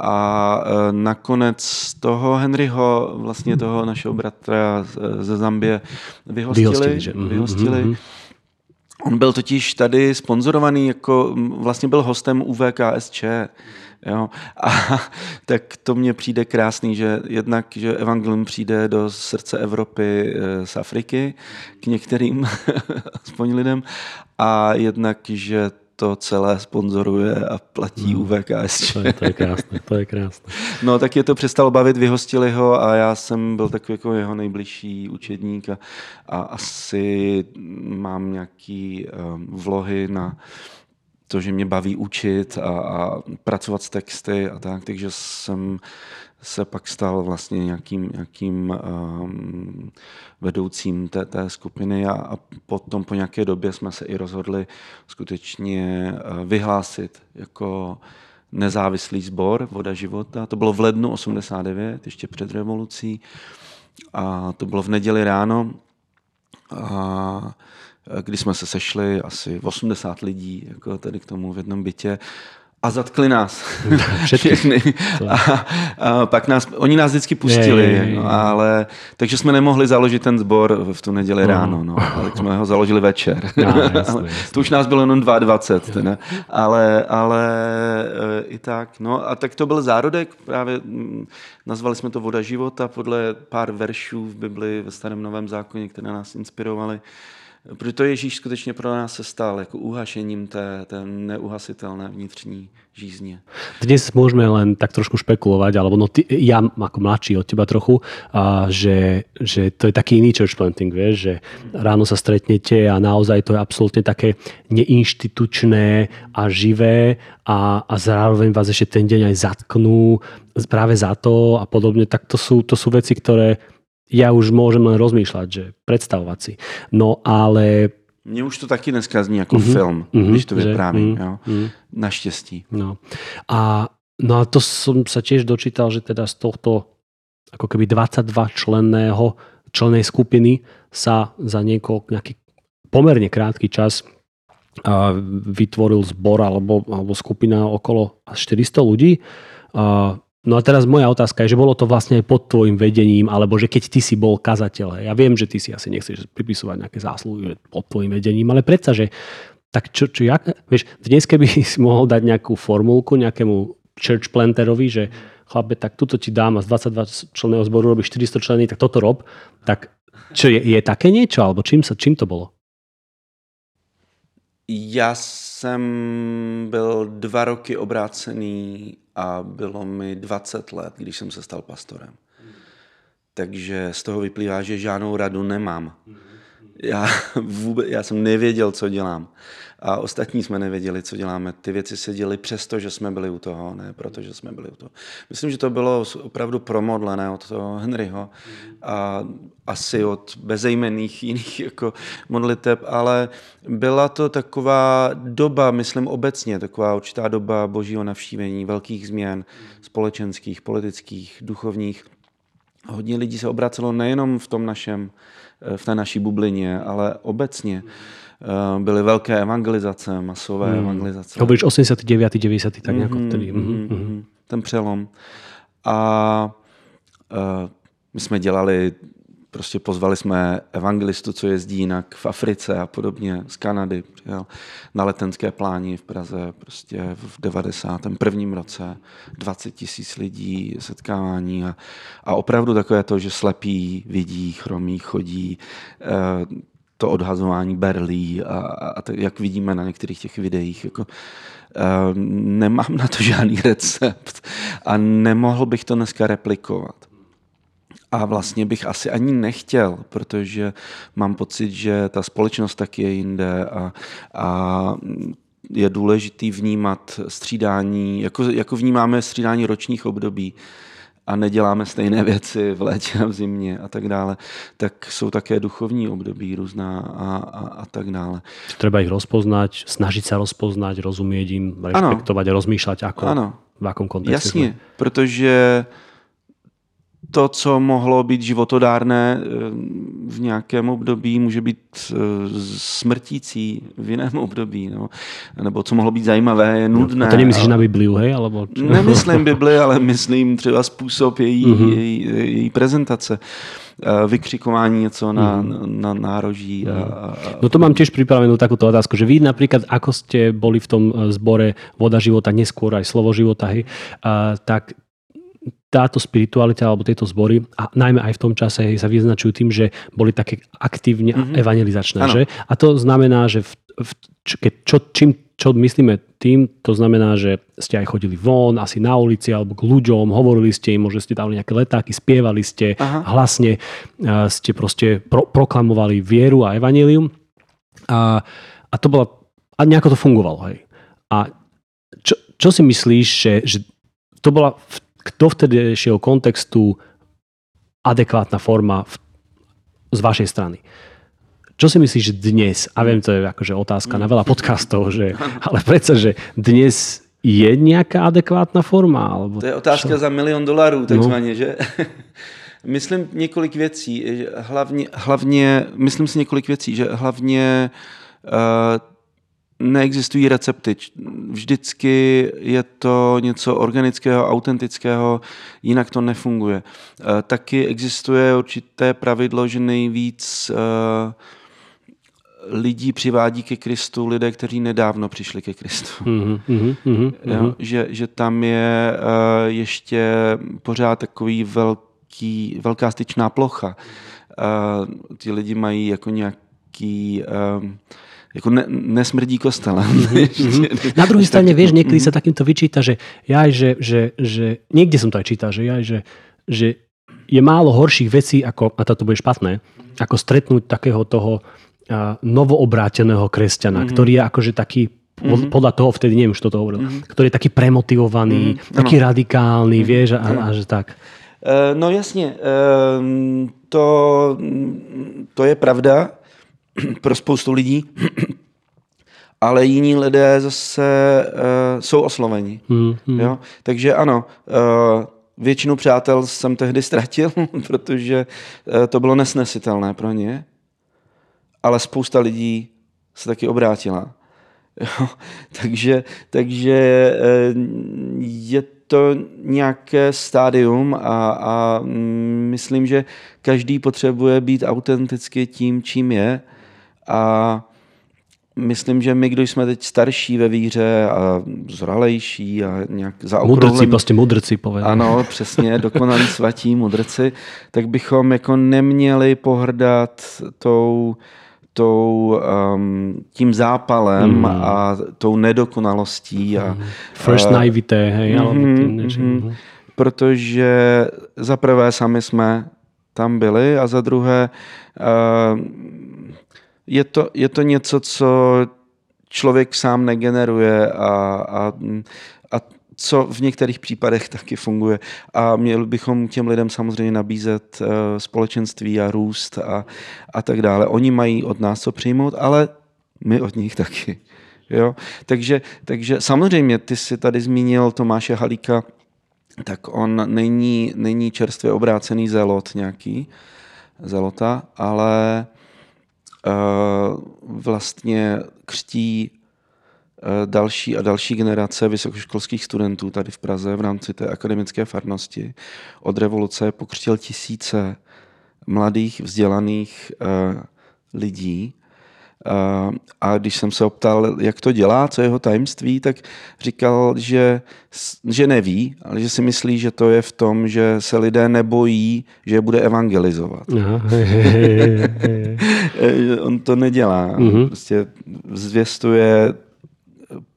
A e, nakonec toho Henryho, vlastně toho našeho bratra ze Zambie, vyhostili. Vyhostili, že? Mhm, vyhostili. Mm-hmm. On byl totiž tady sponzorovaný, jako vlastně byl hostem UVKSČ. Jo? A tak to mně přijde krásný, že jednak, že evangelium přijde do srdce Evropy e, z Afriky k některým aspoň lidem a jednak, že to celé sponzoruje a platí no, UVKSČ. To je, to je krásné, to je krásné. No tak je to přestalo bavit, vyhostili ho a já jsem byl takový jako jeho nejbližší učedník a, a asi mám nějaký um, vlohy na to, že mě baví učit a, a pracovat s texty a tak, takže jsem se pak stal vlastně nějakým, nějakým um, vedoucím té, té skupiny a, a potom po nějaké době jsme se i rozhodli skutečně uh, vyhlásit jako nezávislý sbor Voda života. To bylo v lednu 89, ještě před revolucí. A to bylo v neděli ráno. A kdy jsme se sešli asi 80 lidí jako tady k tomu v jednom bytě a zatkli nás. Všechny. A, a pak nás, oni nás vždycky pustili, je, je, je. No, ale, takže jsme nemohli založit ten sbor v tu neděli no. ráno, no, ale jsme ho založili večer. No, jasný, ale, jasný. To už nás bylo jenom 22, teda. ale, ale e, i tak. No a tak to byl zárodek, právě m, nazvali jsme to Voda života podle pár veršů v Bibli ve starém novém zákoně, které nás inspirovaly. Protože Ježíš skutečně pro nás se stal jako uhašením té, té neuhasitelné vnitřní žízně. Dnes môžeme len tak trošku špekulovať, alebo no ty, ja ako mladší od teba trochu, a že, že to je taký iný church planting, vieš, že ráno sa stretnete a naozaj to je absolútne také neinštitučné a živé a, a zároveň vás ešte ten deň aj zatknú práve za to a podobne, tak to sú, to sú veci, ktoré ja už môžem len rozmýšľať, že predstavovať si. No ale... Mně už to taky dneska zní jako mm-hmm, film, mm-hmm, když to vyprávím. Mm-hmm, jo? Mm-hmm. Naštěstí. No. A, no a to som sa tiež dočítal, že teda z tohto ako keby 22 členného, člennej skupiny sa za niekoľko, nejaký pomerne krátky čas uh, vytvoril zbor alebo, alebo skupina okolo 400 ľudí. Uh, No a teraz moja otázka je, že bolo to vlastne aj pod tvojim vedením, alebo že keď ty si bol kazateľ, ja viem, že ty si asi nechceš pripisovať nejaké zásluhy pod tvojim vedením, ale predsa, že tak čo, čo jak, vieš, dnes keby si mohol dať nejakú formulku nejakému church planterovi, že chlape, tak tuto ti dám a z 22 členného zboru robíš 400 členy, tak toto rob, tak čo je, je také niečo, alebo čím, sa, čím to bolo? Já jsem byl dva roky obrácený a bylo mi 20 let, když jsem se stal pastorem. Takže z toho vyplývá, že žádnou radu nemám. Já, vůbec, já jsem nevěděl, co dělám. A ostatní jsme nevěděli, co děláme. Ty věci se děly přesto, že jsme byli u toho, ne protože jsme byli u toho. Myslím, že to bylo opravdu promodlené od toho Henryho a asi od bezejmenných jiných jako modliteb, ale byla to taková doba, myslím obecně, taková určitá doba božího navštívení, velkých změn společenských, politických, duchovních. Hodně lidí se obracelo nejenom v tom našem, v té naší bublině, ale obecně. Eh, byly velké evangelizace, masové hmm. evangelizace. Hovoríš 89. 90. tak nějak mm-hmm, vtedy. Mm-hmm. Mm-hmm. Ten přelom. A uh, my jsme dělali, prostě pozvali jsme evangelistu, co jezdí jinak v Africe a podobně, z Kanady, přijel na letenské pláni v Praze prostě v 91. roce, 20 tisíc lidí, setkávání a, a opravdu takové to, že slepí vidí, chromí chodí, uh, to odhazování berlí a, a to, jak vidíme na některých těch videích. Jako, uh, nemám na to žádný recept a nemohl bych to dneska replikovat. A vlastně bych asi ani nechtěl, protože mám pocit, že ta společnost taky je jinde a, a je důležitý vnímat střídání, jako, jako vnímáme střídání ročních období, a neděláme stejné věci v létě a v zimě a tak dále, tak jsou také duchovní období různá a, a, a tak dále. Treba ich rozpoznat, snažit se rozpoznat, rozumět jim, respektovat, rozmýšlet, ako, ano. v jakom kontextu. Jasně, jsme. protože to, co mohlo být životodárné eh, v nějakém období, může být eh, smrtící v jiném období. No. Nebo co mohlo být zajímavé, je nudné. No, a to nemyslíš ale... na Bibliu, hej? Alebo... Nemyslím Bibli, ale myslím třeba způsob její, mm-hmm. její, její prezentace eh, vykřikování něco na, mm. na nároží. A, mhm. a, no to mám tiež pripravenú takúto otázku, že vy napríklad, ako ste boli v tom zbore Voda života, neskôr aj Slovo života, hej, a, tak táto spiritualita alebo tieto zbory, a najmä aj v tom čase sa vyznačujú tým, že boli také aktívne mm-hmm. evangelizačné. Že? A to znamená, že v, v, keď, čo, čím, čo myslíme tým, to znamená, že ste aj chodili von, asi na ulici alebo k ľuďom, hovorili ste im, možno ste dali nejaké letáky, spievali ste Aha. hlasne, ste proste pro, proklamovali vieru a evanelium. A, a to bola, a nejako to fungovalo. Hej. A čo, čo si myslíš, že, že to bola v kto vtedejšieho kontextu adekvátna forma v, z vašej strany. Čo si myslíš dnes, a viem, to je akože otázka na veľa podcastov, že, ale predsa, že dnes je nejaká adekvátna forma? Alebo to je otázka čo? za milion dolarů, no. takzvaně, no. že? myslím několik věcí. Hlavně, hlavně, myslím si několik věcí, že hlavně uh, neexistují recepty. Vždycky je to něco organického, autentického, jinak to nefunguje. Eh, taky existuje určité pravidlo, že nejvíc eh, lidí přivádí ke Kristu lidé, kteří nedávno přišli ke Kristu. Mm-hmm, mm-hmm, jo, že, že tam je uh, ještě pořád takový velký, velká styčná plocha. Uh, ty lidi mají jako nějaký uh, jako ne, nesmrdí kostela. Mm-hmm. Na druhej strane, vieš, niekedy mm-hmm. sa takýmto vyčíta, že ja, že, že, že niekde som to aj čítal, že ja, že, že je málo horších vecí, ako, a toto bude špatné, ako stretnúť takého toho uh, novoobráteného kresťana, mm-hmm. ktorý je akože taký mm-hmm. podľa toho vtedy, neviem, čo to hovoril, mm-hmm. ktorý je taký premotivovaný, mm-hmm. taký ano. radikálny, mm-hmm. vieš, a, a že tak. Uh, no jasně, uh, to, to je pravda. pro spoustu lidí, ale jiní lidé zase uh, jsou osloveni. Hmm, hmm. Jo? Takže ano, uh, většinu přátel jsem tehdy ztratil, protože uh, to bylo nesnesitelné pro ně, ale spousta lidí se taky obrátila. Jo? takže, takže uh, je to nějaké stádium a, a myslím, že každý potřebuje být autenticky tím, čím je a myslím, že my, kdo jsme teď starší ve víře a zralejší a nějak zaokrouhlený... Mudrci, prostě mudrci povedal. Ano, přesně, dokonalí svatí mudrci, tak bychom jako neměli pohrdat tou, tou, um, tím zápalem mm. a tou nedokonalostí. A, First uh, naivité, hej, mm-hmm, mm-hmm. Protože za prvé sami jsme tam byli a za druhé uh, je, to, je to něco, co člověk sám negeneruje a, a, a co v některých případech taky funguje. A měli bychom těm lidem samozřejmě nabízet uh, společenství a růst a, a tak dále. Oni mají od nás co přijmout, ale my od nich taky. Jo? Takže, takže samozřejmě, ty jsi tady zmínil Tomáše Halíka, tak on není, není čerstvě obrácený zelot nějaký, zelota, ale vlastně křtí uh, další a další generace vysokoškolských studentů tady v Praze v rámci té akademické farnosti. Od revoluce pokřtil tisíce mladých, vzdělaných uh, lidí, a když jsem se optal, jak to dělá, co je jeho tajemství, tak říkal, že, že neví, ale že si myslí, že to je v tom, že se lidé nebojí, že je bude evangelizovat. On to nedělá. Mm-hmm. Prostě zvěstuje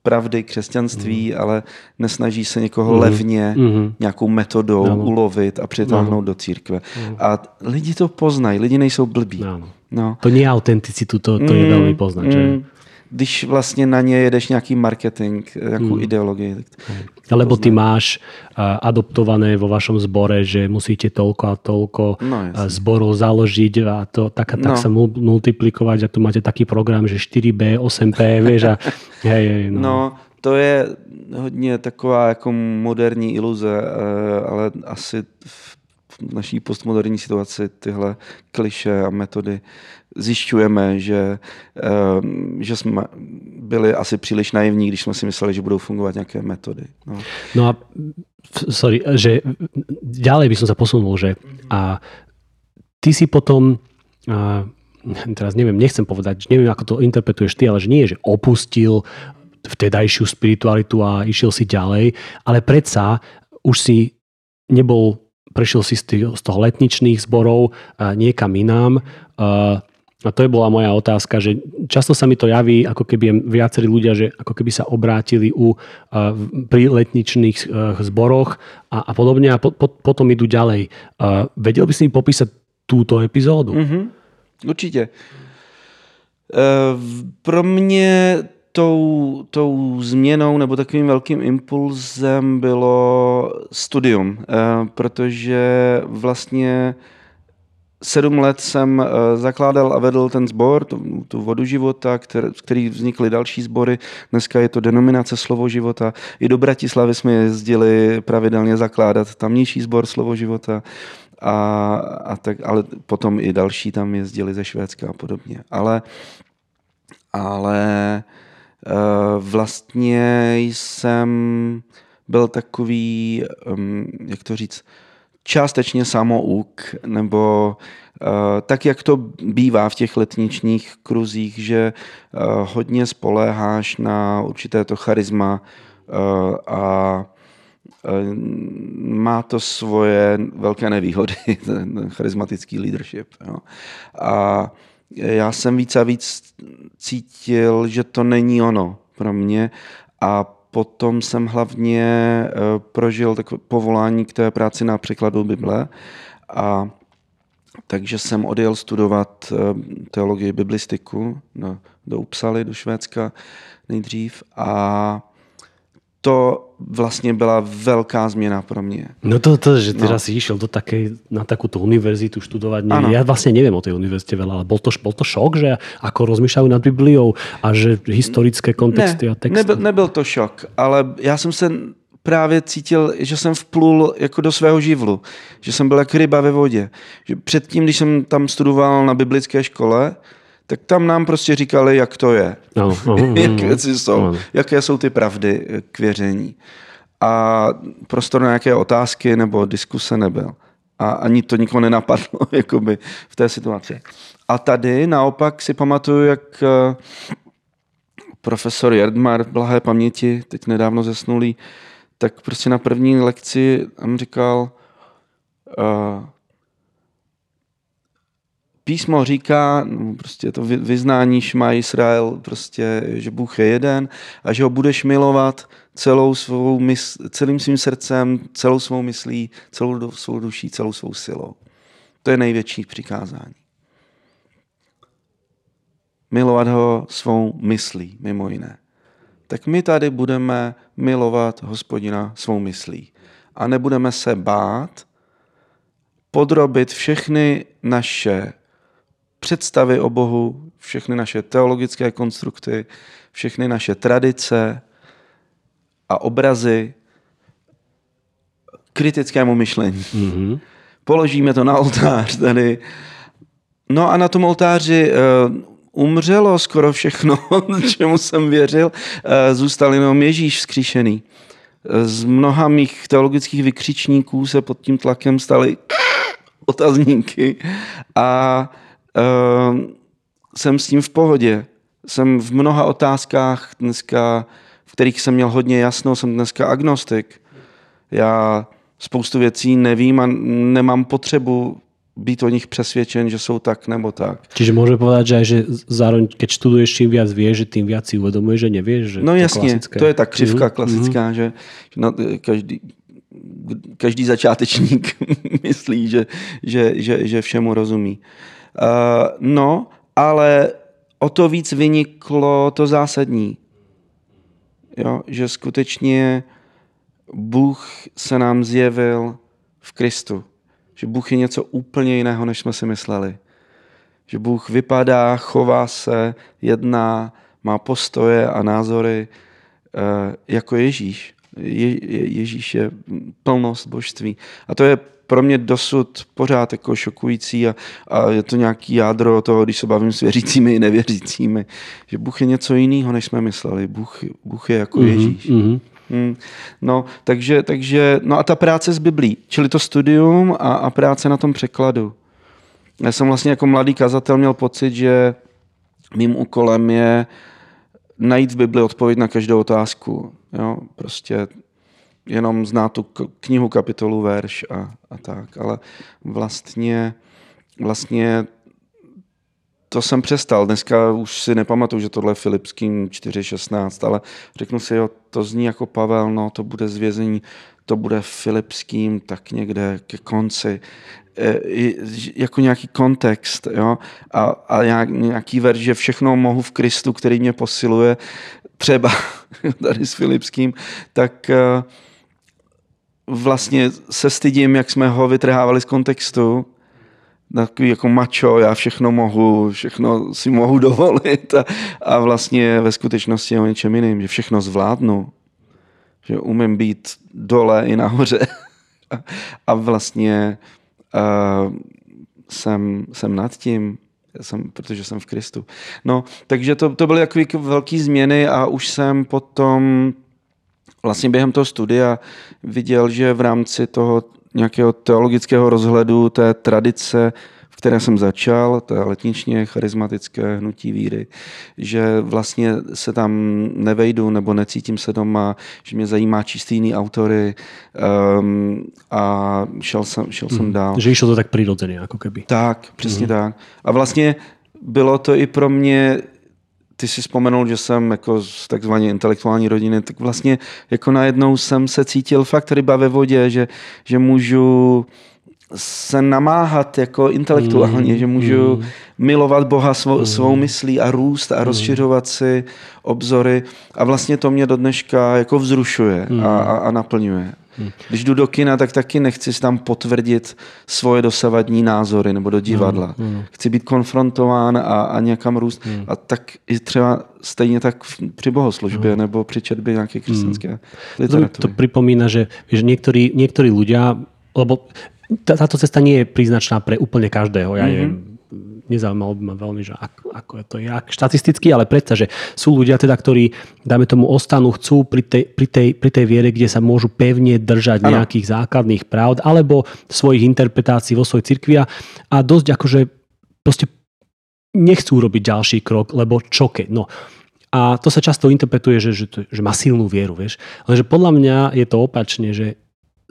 pravdy křesťanství, mm. ale nesnaží se někoho mm. levně mm. nějakou metodou ano. ulovit a přitáhnout ano. do církve. Ano. A lidi to poznají, lidi nejsou blbí. Ano. No. To nie je autenticitu, to, to mm, je velmi poznat. Mm. Že? Když vlastně na ně jedeš nějaký marketing, nějakou mm. ideologii. Tak Lebo ty máš adoptované vo vašom zbore, že musíte toľko a toľko no, zborov založiť a to, tak a tak no. sa multiplikovať a tu máte taký program, že 4B, 8P, vieš a hej, hej, no. no to je hodně taková jako moderní iluze, ale asi v naší postmoderní situaci tyhle kliše a metody zjišťujeme, že, ehm, že jsme byli asi příliš naivní, když jsme si mysleli, že budou fungovat nějaké metody. No, no a sorry, že ďalej by som sa posunul, že a ty si potom a, teraz neviem, nechcem povedať, neviem, ako to interpretuješ ty, ale že nie že opustil vtedajšiu spiritualitu a išiel si ďalej, ale predsa už si nebol prešiel si z, tých, z toho letničných zborov niekam inám. A to je bola moja otázka, že často sa mi to javí, ako keby viacerí ľudia, že ako keby sa obrátili u, pri letničných zboroch a, a podobne a po, po, potom idú ďalej. Vedel by si mi popísať túto epizódu? Mm-hmm. Určitě. Uh, pro mě tou, tou změnou nebo takovým velkým impulzem bylo studium, eh, protože vlastně sedm let jsem eh, zakládal a vedl ten sbor, tu, tu vodu života, který, který vznikly další sbory. Dneska je to denominace Slovo života. I do Bratislavy jsme jezdili pravidelně zakládat tamnější sbor Slovo života. A, a tak, ale potom i další tam jezdili ze Švédska a podobně. Ale, ale Eh, vlastně jsem byl takový, jak to říct, částečně samouk, nebo eh, tak, jak to bývá v těch letničních kruzích, že eh, hodně spoléháš na určité to charisma a má to svoje velké nevýhody, ten charismatický leadership. Jo. A já jsem víc a víc cítil, že to není ono pro mě. A potom jsem hlavně eh, prožil takové povolání k té práci na překladu Bible. A takže jsem odjel studovat eh, teologii biblistiku do, do Upsaly, do Švédska nejdřív. A to vlastně byla velká změna pro mě. No to, to že teraz no. si išiel do také, na takúto univerzitu študovať. Ne, ja vlastne neviem o tej univerzite veľa, ale bol to, bol to šok, že ako rozmýšľajú nad Bibliou a že historické kontexty ne, a texty. Nebyl, nebyl to šok, ale já jsem se právě cítil, že jsem vplul jako do svého živlu, že jsem byl jak ryba ve vodě. Že předtím, když jsem tam studoval na biblické škole, tak tam nám prostě říkali, jak to je, no, no, no, jak věci jsou, no. jaké jsou ty pravdy k věření. A prostor na nějaké otázky nebo diskuse nebyl. A ani to nikoho nenapadlo jakoby, v té situaci. A tady naopak si pamatuju, jak eh, profesor Jerdmar v blahé paměti, teď nedávno zesnulý, tak prostě na první lekci on říkal, uh, písmo říká, no prostě to vyznání Šma Israel, prostě, že Bůh je jeden a že ho budeš milovat celou svou mysl, celým svým srdcem, celou svou myslí, celou svou duší, celou svou silou. To je největší přikázání. Milovat ho svou myslí, mimo jiné. Tak my tady budeme milovat hospodina svou myslí. A nebudeme se bát podrobit všechny naše představy o Bohu, všechny naše teologické konstrukty, všechny naše tradice a obrazy kritickému myšlení. Mm-hmm. Položíme to na oltář tady. No a na tom oltáři uh, umřelo skoro všechno, čemu jsem věřil. Uh, zůstal jenom Ježíš vzkříšený. Z mnoha mých teologických vykřičníků se pod tím tlakem staly otazníky a uh, jsem s tím v pohodě. Jsem v mnoha otázkách dneska, v kterých jsem měl hodně jasno, jsem dneska agnostik. Já spoustu věcí nevím a nemám potřebu být o nich přesvědčen, že jsou tak nebo tak. Čiže můžeme povedať, že, že zároveň, keď studuješ, čím viac vieš, že tým viac si uvedomuješ, že nevieš. Že no jasně, klasické. to je ta křivka mm-hmm. klasická, že, že na, každý, každý začátečník myslí, že, že, že, že všemu rozumí. Uh, no, ale o to víc vyniklo to zásadní. Jo, že skutečně Bůh se nám zjevil v Kristu. Že Bůh je něco úplně jiného, než jsme si mysleli. Že Bůh vypadá, chová se, jedná, má postoje a názory uh, jako Ježíš. Je, Ježíš je plnost božství. A to je pro mě dosud pořád jako šokující a, a je to nějaký jádro toho, když se bavím s věřícími i nevěřícími, že Bůh je něco jiného, než jsme mysleli. Bůh, Bůh je jako mm-hmm, Ježíš. Mm-hmm. Hmm. No, takže, takže, no a ta práce s Biblí, čili to studium a, a práce na tom překladu. Já jsem vlastně jako mladý kazatel měl pocit, že mým úkolem je najít v Bibli odpověď na každou otázku. Jo? Prostě jenom znát tu knihu, kapitolu, verš a, a tak. Ale vlastně, vlastně to jsem přestal. Dneska už si nepamatuju, že tohle je Filipským 4.16, ale řeknu si, jo, to zní jako Pavel, no to bude zvězení, to bude Filipským tak někde ke konci. E, jako nějaký kontext, jo, a, a nějaký verš, že všechno mohu v Kristu, který mě posiluje, třeba tady s Filipským, tak e, vlastně se stydím, jak jsme ho vytrhávali z kontextu, takový jako mačo, já všechno mohu, všechno si mohu dovolit a, a vlastně ve skutečnosti je o něčem jiným, že všechno zvládnu, že umím být dole i nahoře a, a vlastně uh, jsem, jsem nad tím, jsem, protože jsem v Kristu. No, takže to, to byly takové velké změny a už jsem potom vlastně během toho studia viděl, že v rámci toho nějakého teologického rozhledu té tradice, v které jsem začal, té letničně charismatické hnutí víry, že vlastně se tam nevejdu nebo necítím se doma, že mě zajímá čistý jiný autory um, a šel jsem, šel jsem hmm. dál. Že išlo to tak přirozeně, jako keby. Tak, přesně mm. tak. A vlastně bylo to i pro mě ty si vzpomenul, že jsem jako z takzvané intelektuální rodiny, tak vlastně jako najednou jsem se cítil fakt ryba ve vodě, že, že můžu se namáhat jako intelektuálně, mm, že můžu mm. milovat Boha svou, mm. svou myslí a růst a mm. rozšiřovat si obzory a vlastně to mě do dneška jako vzrušuje mm. a, a, a naplňuje. Hmm. Když jdu do kina, tak taky nechci si tam potvrdit svoje dosavadní názory nebo do divadla. Hmm. Hmm. Chci být konfrontován a, a někam růst. Hmm. A tak i třeba stejně tak při bohoslužbě hmm. nebo při četbě nějaké křesťanské hmm. literatury. To, to připomíná, že, že někteří, někteří ľudia, lebo táto cesta nie je príznačná pre úplne každého. Ja mm-hmm. Nezaujímalo by ma veľmi, že ako, ako je to jak štatisticky, ale predsa, že sú ľudia teda, ktorí, dáme tomu, ostanú, chcú pri tej, pri tej, pri tej viere, kde sa môžu pevne držať ano. nejakých základných pravd alebo svojich interpretácií vo svojej cirkvi a, a dosť akože proste nechcú robiť ďalší krok, lebo čo keď. No, a to sa často interpretuje, že, že, že má silnú vieru, vieš. Ale že podľa mňa je to opačne, že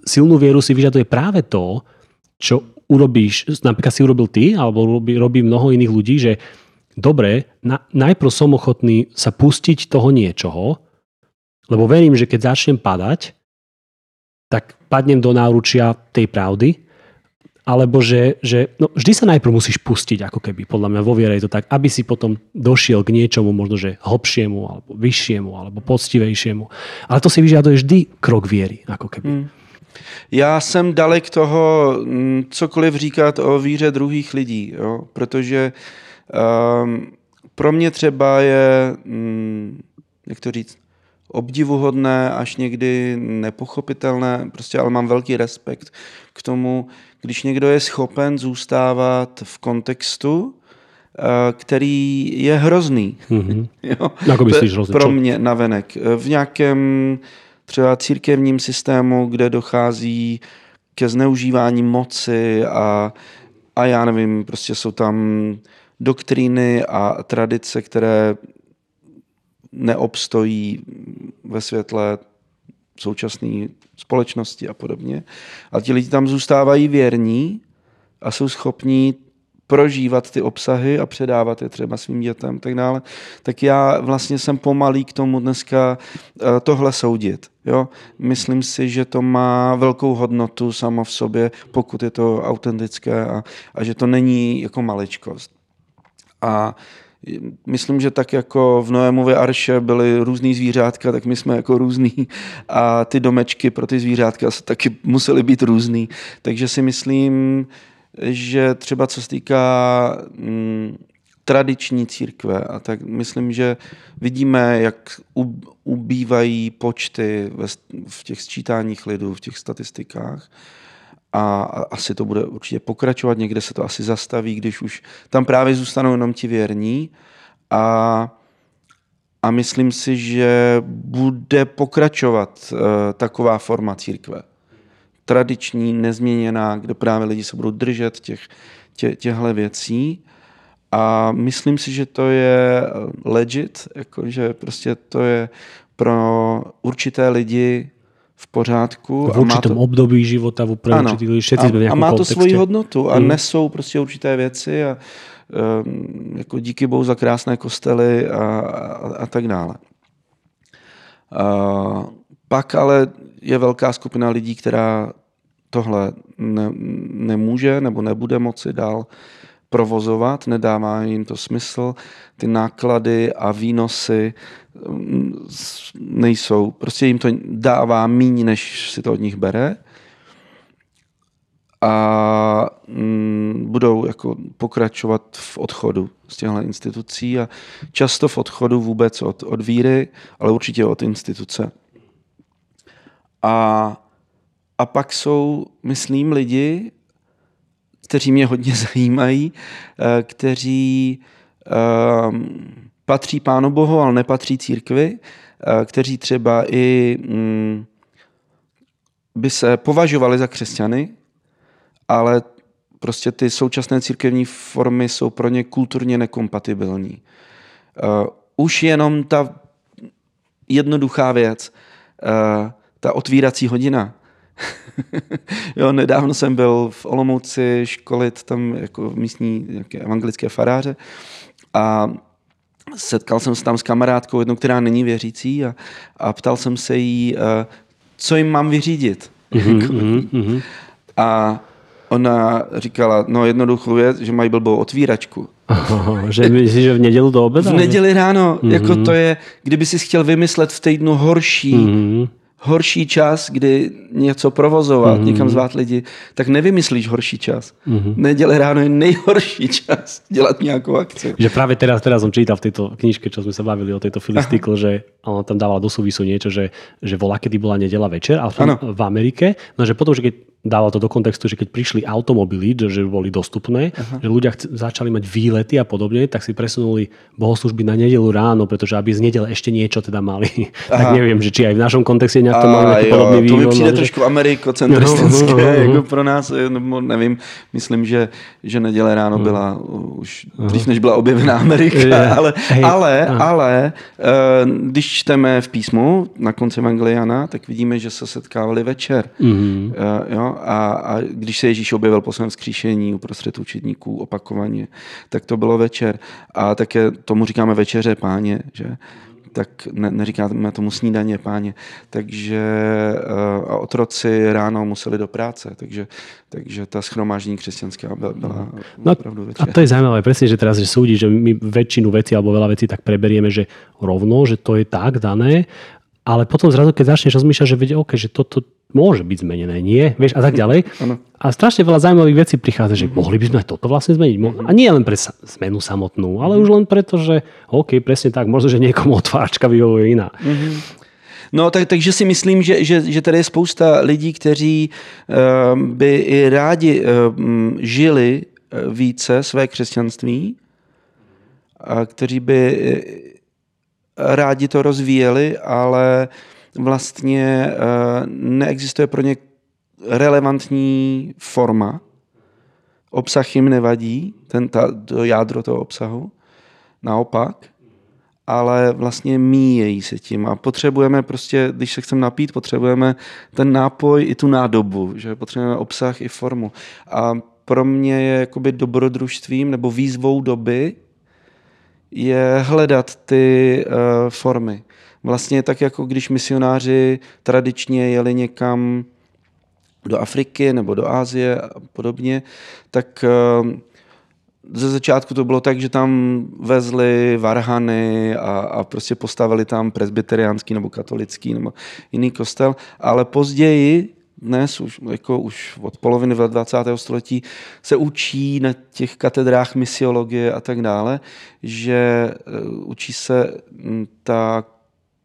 silnú vieru si vyžaduje práve to, čo urobíš, napríklad si urobil ty, alebo robí, robí mnoho iných ľudí, že dobre, na, najprv som ochotný sa pustiť toho niečoho, lebo verím, že keď začnem padať, tak padnem do náručia tej pravdy, alebo že, že no, vždy sa najprv musíš pustiť, ako keby, podľa mňa vo viere je to tak, aby si potom došiel k niečomu možno, že hlbšiemu, alebo vyššiemu, alebo poctivejšiemu. Ale to si vyžaduje vždy krok viery, ako keby. Hmm. Já jsem dalek toho mm, cokoliv říkat o víře druhých lidí, jo? protože um, pro mě třeba je, um, jak to říct, obdivuhodné, až někdy nepochopitelné, prostě ale mám velký respekt k tomu, když někdo je schopen zůstávat v kontextu, eh, který je hrozný. Mm-hmm. jo? Jako myslíš hrozný? Pro mě navenek. V nějakém třeba církevním systému, kde dochází ke zneužívání moci a, a já nevím, prostě jsou tam doktríny a tradice, které neobstojí ve světle současné společnosti a podobně. A ti lidi tam zůstávají věrní a jsou schopní prožívat ty obsahy a předávat je třeba svým dětem tak dále, tak já vlastně jsem pomalý k tomu dneska eh, tohle soudit. Jo? Myslím si, že to má velkou hodnotu samo v sobě, pokud je to autentické a, a že to není jako maličkost. A Myslím, že tak jako v Noémově arše byly různý zvířátka, tak my jsme jako různý a ty domečky pro ty zvířátka taky musely být různý. Takže si myslím, že třeba co se týká mm, tradiční církve a tak myslím, že vidíme, jak ubývají počty v těch sčítáních lidů, v těch statistikách a asi to bude určitě pokračovat, někde se to asi zastaví, když už tam právě zůstanou jenom ti věrní a, a myslím si, že bude pokračovat uh, taková forma církve. Tradiční, nezměněná, kde právě lidi se budou držet těch, tě, těchto věcí a myslím si, že to je legit, jakože prostě to je pro určité lidi v pořádku. V určitom to... období života, v ano, všetci a, a má to svoji hodnotu a hmm. nesou prostě určité věci a um, jako díky bohu za krásné kostely a, a, a tak dále. A, pak ale je velká skupina lidí, která tohle ne, nemůže nebo nebude moci dál provozovat, nedává jim to smysl, ty náklady a výnosy mm, nejsou, prostě jim to dává míň, než si to od nich bere a mm, budou jako pokračovat v odchodu z těchto institucí a často v odchodu vůbec od, od víry, ale určitě od instituce. A, a pak jsou, myslím, lidi, kteří mě hodně zajímají, eh, kteří ehm, patří Pánu Bohu, ale nepatří církvi, eh, kteří třeba i mm, by se považovali za křesťany, ale prostě ty současné církevní formy jsou pro ně kulturně nekompatibilní. Uh, už jenom ta jednoduchá věc, uh, ta otvírací hodina, jo, nedávno jsem byl v Olomouci školit tam jako místní nějaké evangelické faráře a setkal jsem se tam s kamarádkou jednou, která není věřící a, a ptal jsem se jí, uh, co jim mám vyřídit. Mm-hmm, mm-hmm. A ona říkala, no jednoduchou věc, že mají blbou otvíračku. že myslíš, že v neděli do obeda? V neděli ráno, mm-hmm. jako to je, kdyby si chtěl vymyslet v týdnu horší, mm-hmm horší čas, kdy něco provozovat, mm-hmm. někam zvát lidi, tak nevymyslíš horší čas. Mm-hmm. Neděle ráno je nejhorší čas dělat nějakou akci. Že právě teraz, teraz som čítal v této knižke, čo sme sa bavili o tejto Filistikl, že ona tam dávala do súvisu niečo, že, že volá, kedy bola nedela večer, ale v Amerike, no že potom, že keď dával to do kontextu, že keď prišli automobily, že boli dostupné, Aha. že ľudia chc- začali mať výlety a podobne, tak si presunuli bohoslužby na nedelu ráno, pretože aby z nedele ešte niečo teda mali. tak neviem, že či aj v našom kontexte nejak to máme nejaký podobný vývoj. To mi přijde no, trošku že... amerikocentristické, uh, uh, uh, jako pro nás, nebo nevím, myslím, že, že neděle ráno byla už dřív, než byla objevená Amerika, yeah. ale, hey. ale, ale uh, když čteme v písmu na konci Evangeliana, tak vidíme, že se setkávali večer. Uh, jo? a, a když se Ježíš objevil po svém skříšení uprostřed učedníků opakovaně, tak to bylo večer. A také tomu říkáme večeře páně, že? Tak ne, neříkáme tomu snídaně páně. Takže uh, otroci ráno museli do práce, takže, takže ta schromáždění křesťanská byla, byla no, opravdu večer. A to je zajímavé, presne, že teraz že súdi, že my väčšinu veci alebo veľa vecí tak preberieme, že rovno, že to je tak dané, ale potom zrazu, keď začneš rozmýšľať, že veď, OK, že toto môže byť zmenené, nie? Vieš, a tak ďalej. Ano. A strašne veľa zaujímavých vecí prichádza, že mohli by sme toto vlastne zmeniť. A nie len pre zmenu samotnú, ale už len preto, že OK, presne tak, možno, že niekomu otváračka vyhovuje iná. Mm-hmm. No, tak, takže si myslím, že, že, že tady je spousta lidí, kteří uh, by i rádi uh, žili uh, více své křesťanství, a kteří by rádi to rozvíjeli, ale vlastně neexistuje pro ně relevantní forma. Obsah jim nevadí, ten, ta, to jádro toho obsahu. Naopak, ale vlastně míjejí se tím a potřebujeme prostě, když se chceme napít, potřebujeme ten nápoj i tu nádobu, že potřebujeme obsah i formu. A pro mě je jakoby dobrodružstvím nebo výzvou doby je hledat ty uh, formy. Vlastně tak, jako když misionáři tradičně jeli někam do Afriky nebo do Ázie a podobně, tak uh, ze začátku to bylo tak, že tam vezli varhany a, a prostě postavili tam presbyteriánský nebo katolický nebo jiný kostel, ale později dnes, už, jako už od poloviny 20. století, se učí na těch katedrách misiologie a tak dále, že uh, učí se hm, ta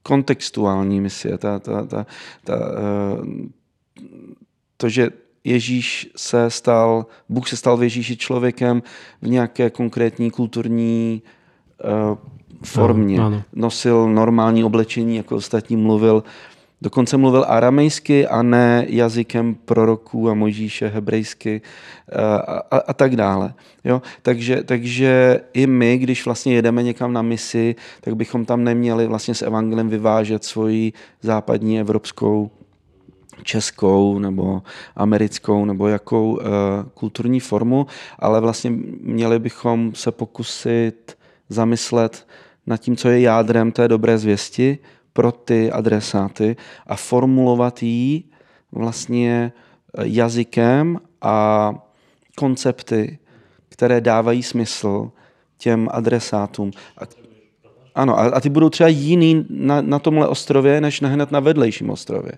kontextuální misie, ta, ta, ta, ta, uh, to, že Ježíš se stal, Bůh se stal v Ježíši člověkem v nějaké konkrétní kulturní uh, formě. Ano, ano. Nosil normální oblečení, jako ostatní mluvil. Dokonce mluvil aramejsky a ne jazykem proroků a Mojžíše, hebrejsky a, a, a tak dále. Jo? Takže, takže i my, když vlastně jedeme někam na misi, tak bychom tam neměli vlastně s evangelem vyvážet svoji západní evropskou českou nebo americkou nebo jakou uh, kulturní formu, ale vlastně měli bychom se pokusit zamyslet nad tím, co je jádrem té dobré zvěsti pro ty adresáty a formulovat ji vlastně eh, jazykem a koncepty, které dávají smysl těm adresátům. A, ano, a, ty budou třeba jiný na, na tomhle ostrově, než na hned na vedlejším ostrově.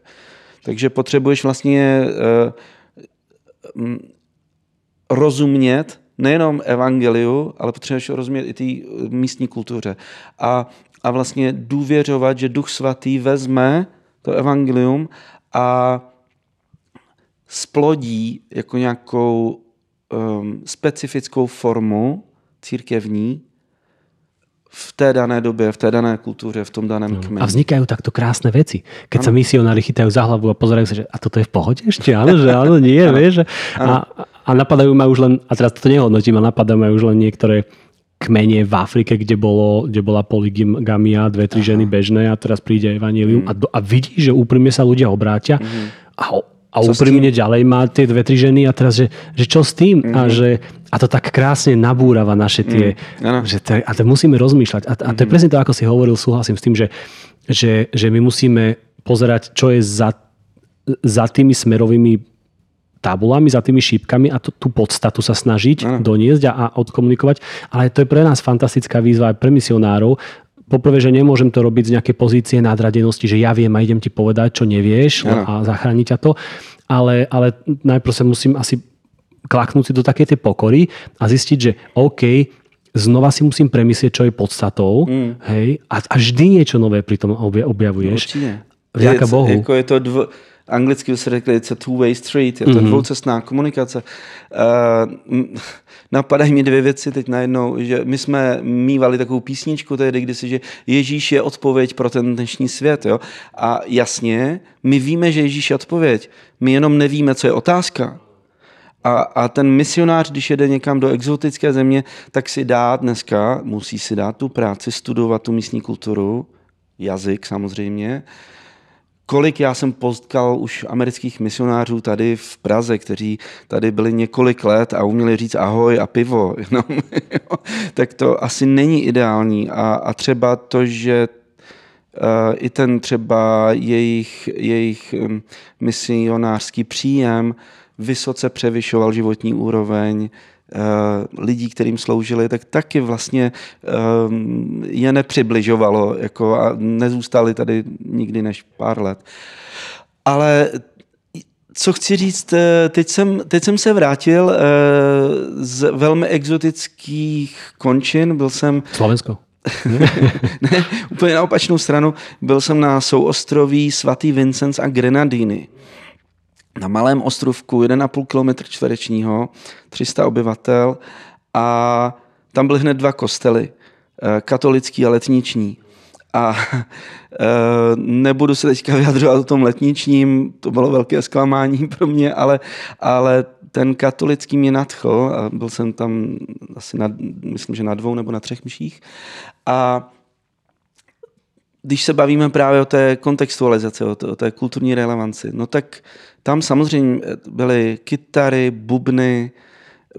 Takže potřebuješ vlastně uh, rozumět nejenom evangeliu, ale potřebuješ rozumět i té místní kultuře. A, a vlastně důvěřovat, že Duch Svatý vezme to evangelium a splodí jako nějakou um, specifickou formu církevní v té dané době, v té dané kultuře, v tom daném no. kmeni. A vznikajú takto krásne veci. Keď ano. sa misionári chytajú za hlavu a pozerajú sa, že a toto je v pohode ešte? Áno, že áno, nie, ano. vieš. A, a napadajú ma už len, a teraz to nehodnotím, a napadajú ma už len niektoré kmene v Afrike, kde, bolo, kde bola poligamia, dve, tri Aha. ženy bežné a teraz príde evanílium mm. a, do, a vidí, že úprimne sa ľudia obrátia mm. a a co úprimne ďalej má tie dve, tri ženy a teraz, že, že čo s tým? Mm-hmm. A, mhm. že, a to tak krásne nabúrava naše tie... Mm, že to, a to musíme rozmýšľať. A, a to je mhm. presne to, ako si hovoril, súhlasím s tým, že, že, že my musíme pozerať, čo je za, za tými smerovými tabulami, za tými šípkami a tú podstatu sa snažiť ano. doniesť a, a odkomunikovať. Ale to je pre nás fantastická výzva aj pre misionárov, poprvé, že nemôžem to robiť z nejakej pozície nadradenosti, že ja viem a idem ti povedať, čo nevieš ano. a zachrániť ťa to. Ale, ale najprv sa musím asi klaknúť si do takej tej pokory a zistiť, že OK, znova si musím premyslieť, čo je podstatou, mm. hej, a, a vždy niečo nové pri tom objavuješ. Vďaka Bohu. Jako je to dvo, anglicky by se řekli, it's a two-way street, je to mm-hmm. dvoucestná komunikace. Uh, napadají mi dvě věci teď najednou, že my jsme mývali takovou písničku tehdy kdysi, že Ježíš je odpověď pro ten dnešní svět. Jo? A jasně, my víme, že Ježíš je odpověď. My jenom nevíme, co je otázka. A, a ten misionář, když jede někam do exotické země, tak si dá dneska, musí si dát tu práci, studovat tu místní kulturu, jazyk samozřejmě, kolik já jsem potkal už amerických misionářů tady v Praze, kteří tady byli několik let a uměli říct ahoj a pivo, jenom, jo, tak to asi není ideální. A, a třeba to, že uh, i ten třeba jejich, jejich um, misionářský příjem vysoce převyšoval životní úroveň lidí, kterým sloužili, tak taky vlastně um, je nepřibližovalo jako a nezůstali tady nikdy než pár let. Ale co chci říct, eh, teď jsem, teď jsem se vrátil z velmi exotických končin, byl jsem... Slovensko. ne, úplně na opačnou stranu. Byl jsem na souostroví svatý Vincent a Grenadiny. Na malém ostrovku, 1,5 km čtverečního, 300 obyvatel a tam byly hned dva kostely, eh, katolický a letniční. A e, nebudu se teďka vyjadřovat o tom letničním, to bylo velké zklamání pro mě, ale, ale ten katolický mě nadchl a byl jsem tam asi na, myslím, že na dvou nebo na třech mších. A když se bavíme právě o té kontextualizaci, o té, o té kulturní relevanci, no tak tam samozřejmě byly kytary, bubny,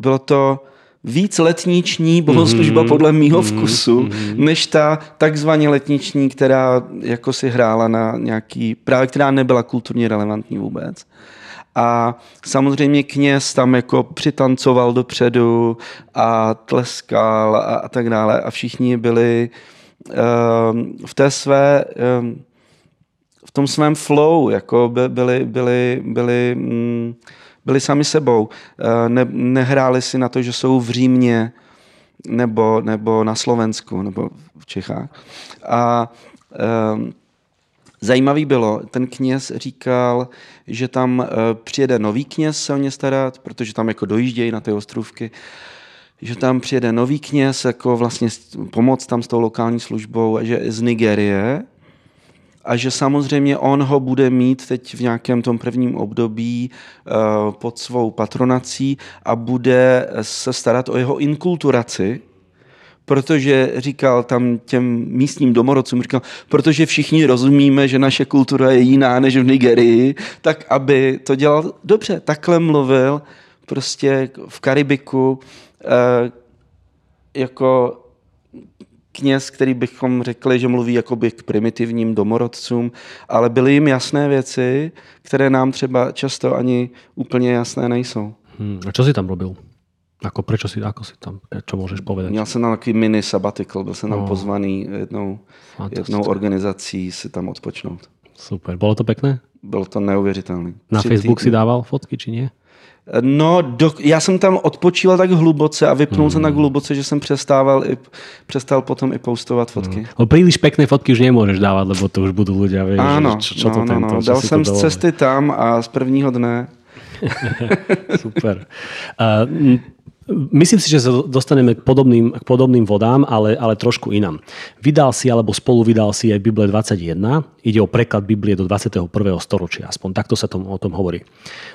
bylo to víc letniční bohoslužba mm-hmm. podle mýho mhm. vkusu, mm-hmm. než ta takzvaně letniční, která jako si hrála na nějaký, právě která nebyla kulturně relevantní vůbec. A samozřejmě kněz tam jako přitancoval dopředu a tleskal a, a tak dále a všichni byli um, v té své um, v tom svém flow, jako by, byli, byli, byli, mm, byli sami sebou. Uh, ne, nehráli si na to, že jsou v Římě nebo, nebo na Slovensku nebo v Čechách. A um, Zajímavý bylo, ten kněz říkal, že tam uh, přijede nový kněz se o ně starat, protože tam jako dojíždějí na ty ostrovky, že tam přijede nový kněz, jako vlastně pomoc tam s tou lokální službou, že z Nigerie, a že samozřejmě on ho bude mít teď v nějakém tom prvním období uh, pod svou patronací a bude se starat o jeho inkulturaci, protože říkal tam těm místním domorodcům, říkal, protože všichni rozumíme, že naše kultura je jiná než v Nigerii, tak aby to dělal dobře. Takhle mluvil prostě v Karibiku eh, jako kněz, který bychom řekli, že mluví jakoby k primitivním domorodcům, ale byly jim jasné věci, které nám třeba často ani úplně jasné nejsou. Hmm. A co si tam robil? Ako, prečo si, ako si tam, čo môžeš povedať? Měl jsem tam takový mini sabbatical, byl jsem tam no. pozvaný jednou, jednou organizací si tam odpočnout. Super. Bylo to pekné? Bylo to neuvěřitelné. Na Facebook týdny. si dával fotky, či nie? No, do, já jsem tam odpočíval tak hluboce a vypnul hmm. jsem tak hluboce, že jsem přestával i, přestal potom i postovat fotky. Hmm. No, príliš pekné fotky už nemůžeš dávat, lebo to už budou ľudia vědět. Ano, čo, čo no, to no, tento, no. Dal jsem z cesty tam a z prvního dne Super. Uh, Myslím si, že sa dostaneme k podobným, k podobným vodám, ale, ale trošku inám. Vydal si, alebo spolu vydal si aj Bible 21. Ide o preklad Biblie do 21. storočia, aspoň takto sa tom, o tom hovorí.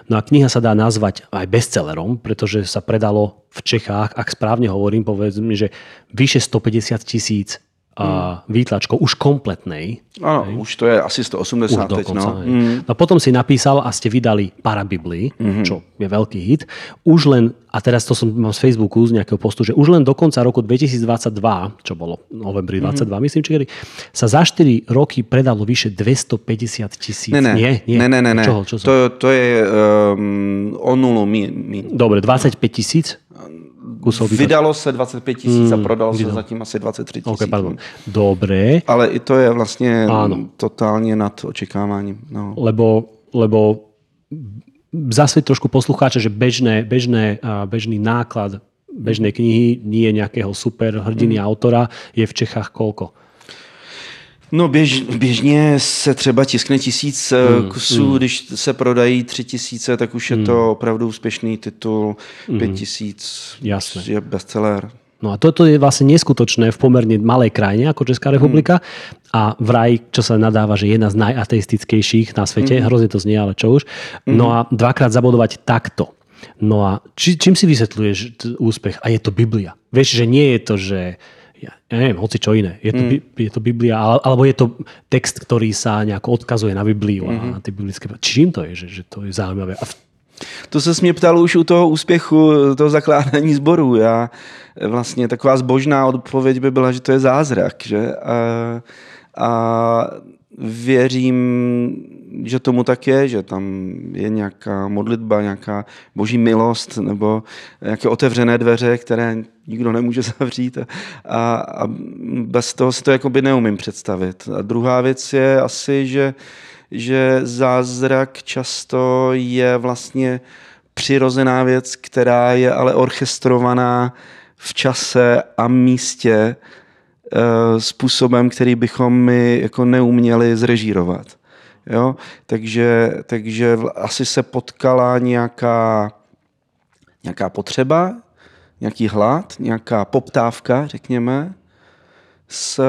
No a kniha sa dá nazvať aj bestsellerom, pretože sa predalo v Čechách, ak správne hovorím, povedzme, že vyše 150 tisíc a výtlačkou už kompletnej. Áno, už to je asi 180 už teď. Dokonca, no. Mm. no potom si napísal a ste vydali Parabibli, mm-hmm. čo je veľký hit. Už len, a teraz to som mám z Facebooku z nejakého postu, že už len do konca roku 2022, čo bolo novembri 22, mm-hmm. myslím, či kedy, sa za 4 roky predalo vyše 250 tisíc. Ne, ne, nie, nie. ne, ne, ne, ne. Čoho, čo to, to je um, o nulu. Mi, mi. Dobre, 25 tisíc? Kusov Vydalo se 25 tisíc hmm, a prodalo se zatím asi 23 tisíc. Okay, pardon. Dobré. Ale i to je vlastně Áno. totálně nad očekáváním. No. Lebo, lebo zase trošku poslucháče, že bežné, bežné, bežný náklad bežnej knihy, nie nějakého super hrdiny hmm. autora, je v Čechách kolko? No běž, běžně se třeba tiskne tisíc mm, kusů, mm. když se prodají tři tisíce, tak už je mm. to opravdu úspěšný titul, mm. pět tisíc Jasne. je bestseller. No a toto je vlastne neskutočné v pomerne malej krajine ako Česká republika mm. a vraj, čo sa nadáva, že jedna z najateistickejších na svete, mm. hrozne to znie, ale čo už. Mm. No a dvakrát zabudovať takto. No a či, čím si vysvetľuješ úspech? A je to Biblia. Vieš, že nie je to, že ja, ja neviem, hoci čo iné. Je to, mm. je to Biblia, alebo je to text, ktorý sa nejako odkazuje na Bibliu mm-hmm. a mhm. na ty biblické... Čím to je, že, že to je zaujímavé? A v... To se mě ptal už u toho úspěchu, toho zakládání sboru. Já vlastně taková zbožná odpověď by byla, že to je zázrak. Že? A, a věřím, že tomu tak je, že tam je nějaká modlitba, nějaká boží milost nebo nějaké otevřené dveře, které nikdo nemůže zavřít a, a bez toho si to jakoby neumím představit. A druhá věc je asi, že, že zázrak často je vlastně přirozená věc, která je ale orchestrovaná v čase a místě Eh, způsobem, který bychom my jako neuměli zrežírovat. Jo? Takže, takže asi se potkala nějaká, nějaká potřeba, nějaký hlad, nějaká poptávka, řekněme, s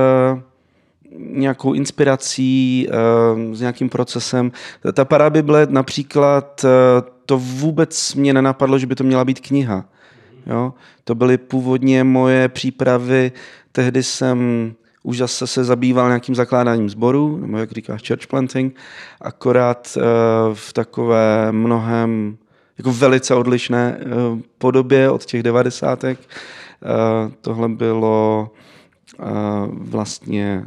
nějakou inspirací, eh, s nějakým procesem. Ta parabible například, eh, to vůbec mě nenapadlo, že by to měla být kniha. Jo? To byly původně moje přípravy Tehdy jsem už zase se zabýval nějakým zakládáním sboru, nebo jak říkáš, church planting, akorát eh, v takové mnohem jako velice odlišné eh, podobě od těch devadesátek. Eh, tohle bylo vlastně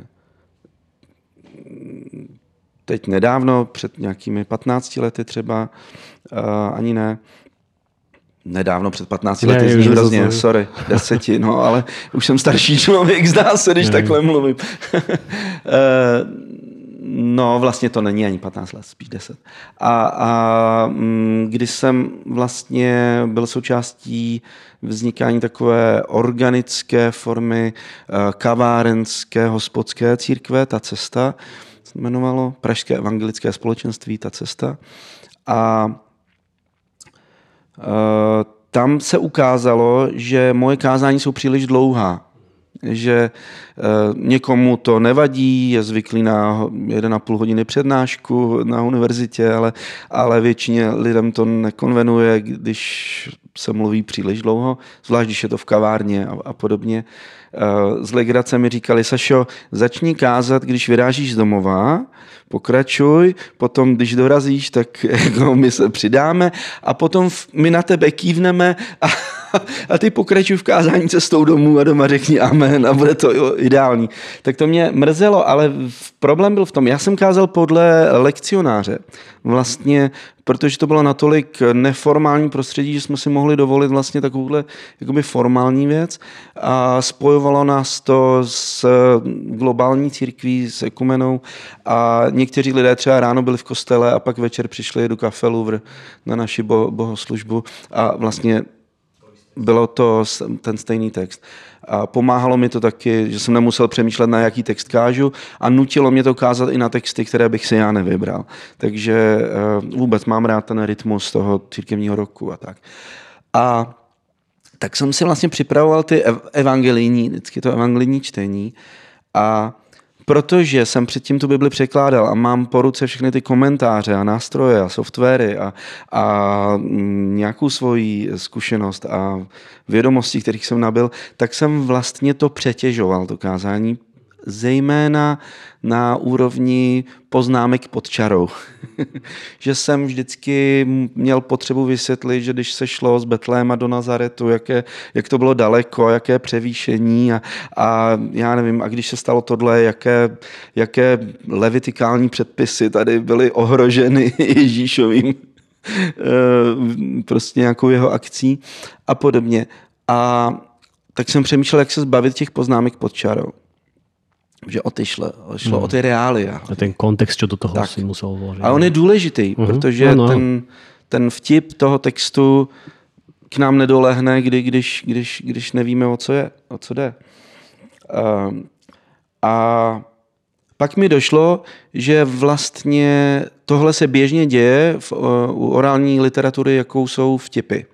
teď nedávno, před nějakými 15 lety třeba, ani ne, Nedávno, před 15 lety, zní hrozně, sorry, deseti, no ale už jsem starší člověk, zdá se, když ne. takhle mluvím. Eh, no, vlastně to není ani 15 let, spíš 10. A, a mm, když jsem vlastně byl součástí vznikání takové organické formy eh, kavárenské hospodské církve, ta cesta, se jmenovalo Pražské evangelické společenství, ta cesta. A tam se ukázalo, že moje kázání jsou příliš dlouhá. Že eh, někomu to nevadí, je zvyklý na 1,5 hodiny přednášku na univerzitě, ale, ale většině lidem to nekonvenuje, když se mluví příliš dlouho, zvlášť když je to v kavárně a, a podobně. Eh, z legrace mi říkali, Sašo, začni kázat, když vyrážíš z domova, pokračuj, potom když dorazíš, tak jako my se přidáme a potom my na tebe kývneme a, a ty pokračuj v kázání cestou domů a doma řekni amen a bude to ideální. Tak to mě mrzelo, ale problém byl v tom, já jsem kázal podle lekcionáře. Vlastně protože to bylo natolik neformální prostředí, že jsme si mohli dovolit vlastně takovouhle jakoby formální věc a spojovalo nás to s globální církví, s ekumenou a někteří lidé třeba ráno byli v kostele a pak večer přišli do Café Louvre na naši bohoslužbu a vlastně bylo to ten stejný text. A pomáhalo mi to taky, že jsem nemusel přemýšlet, na jaký text kážu a nutilo mě to kázat i na texty, které bych si já nevybral. Takže uh, vůbec mám rád ten rytmus toho církevního roku a tak. A tak jsem si vlastně připravoval ty evangelijní, vždycky to evangelijní čtení a Protože jsem předtím tu Bibli překládal a mám po ruce všechny ty komentáře a nástroje a softwary a, a mm, nějakou svoji zkušenost a vědomosti, kterých jsem nabil, tak jsem vlastně to přetěžoval, to kázání, zejména na úrovni poznámek pod čarou. že jsem vždycky měl potřebu vysvětlit, že když se šlo z Betléma do Nazaretu, jaké, jak to bylo daleko, jaké převýšení a, a já nevím, a když se stalo tohle, jaké, jaké levitikální předpisy tady byly ohroženy Ježíšovým eh, prostě nějakou jeho akcí a podobně. A tak jsem přemýšlel, jak se zbavit těch poznámek pod čarou že o ty šlo, šlo hmm. o ty reália. A ten kontext, co do toho tak. si musel vložit. A on je důležitý, uh-huh. protože no, no. Ten, ten vtip toho textu k nám nedolehne, kdy, když, když, když nevíme, o co je, o co jde. Uh, a pak mi došlo, že vlastně tohle se běžně děje v, u orální literatury, jakou jsou vtipy.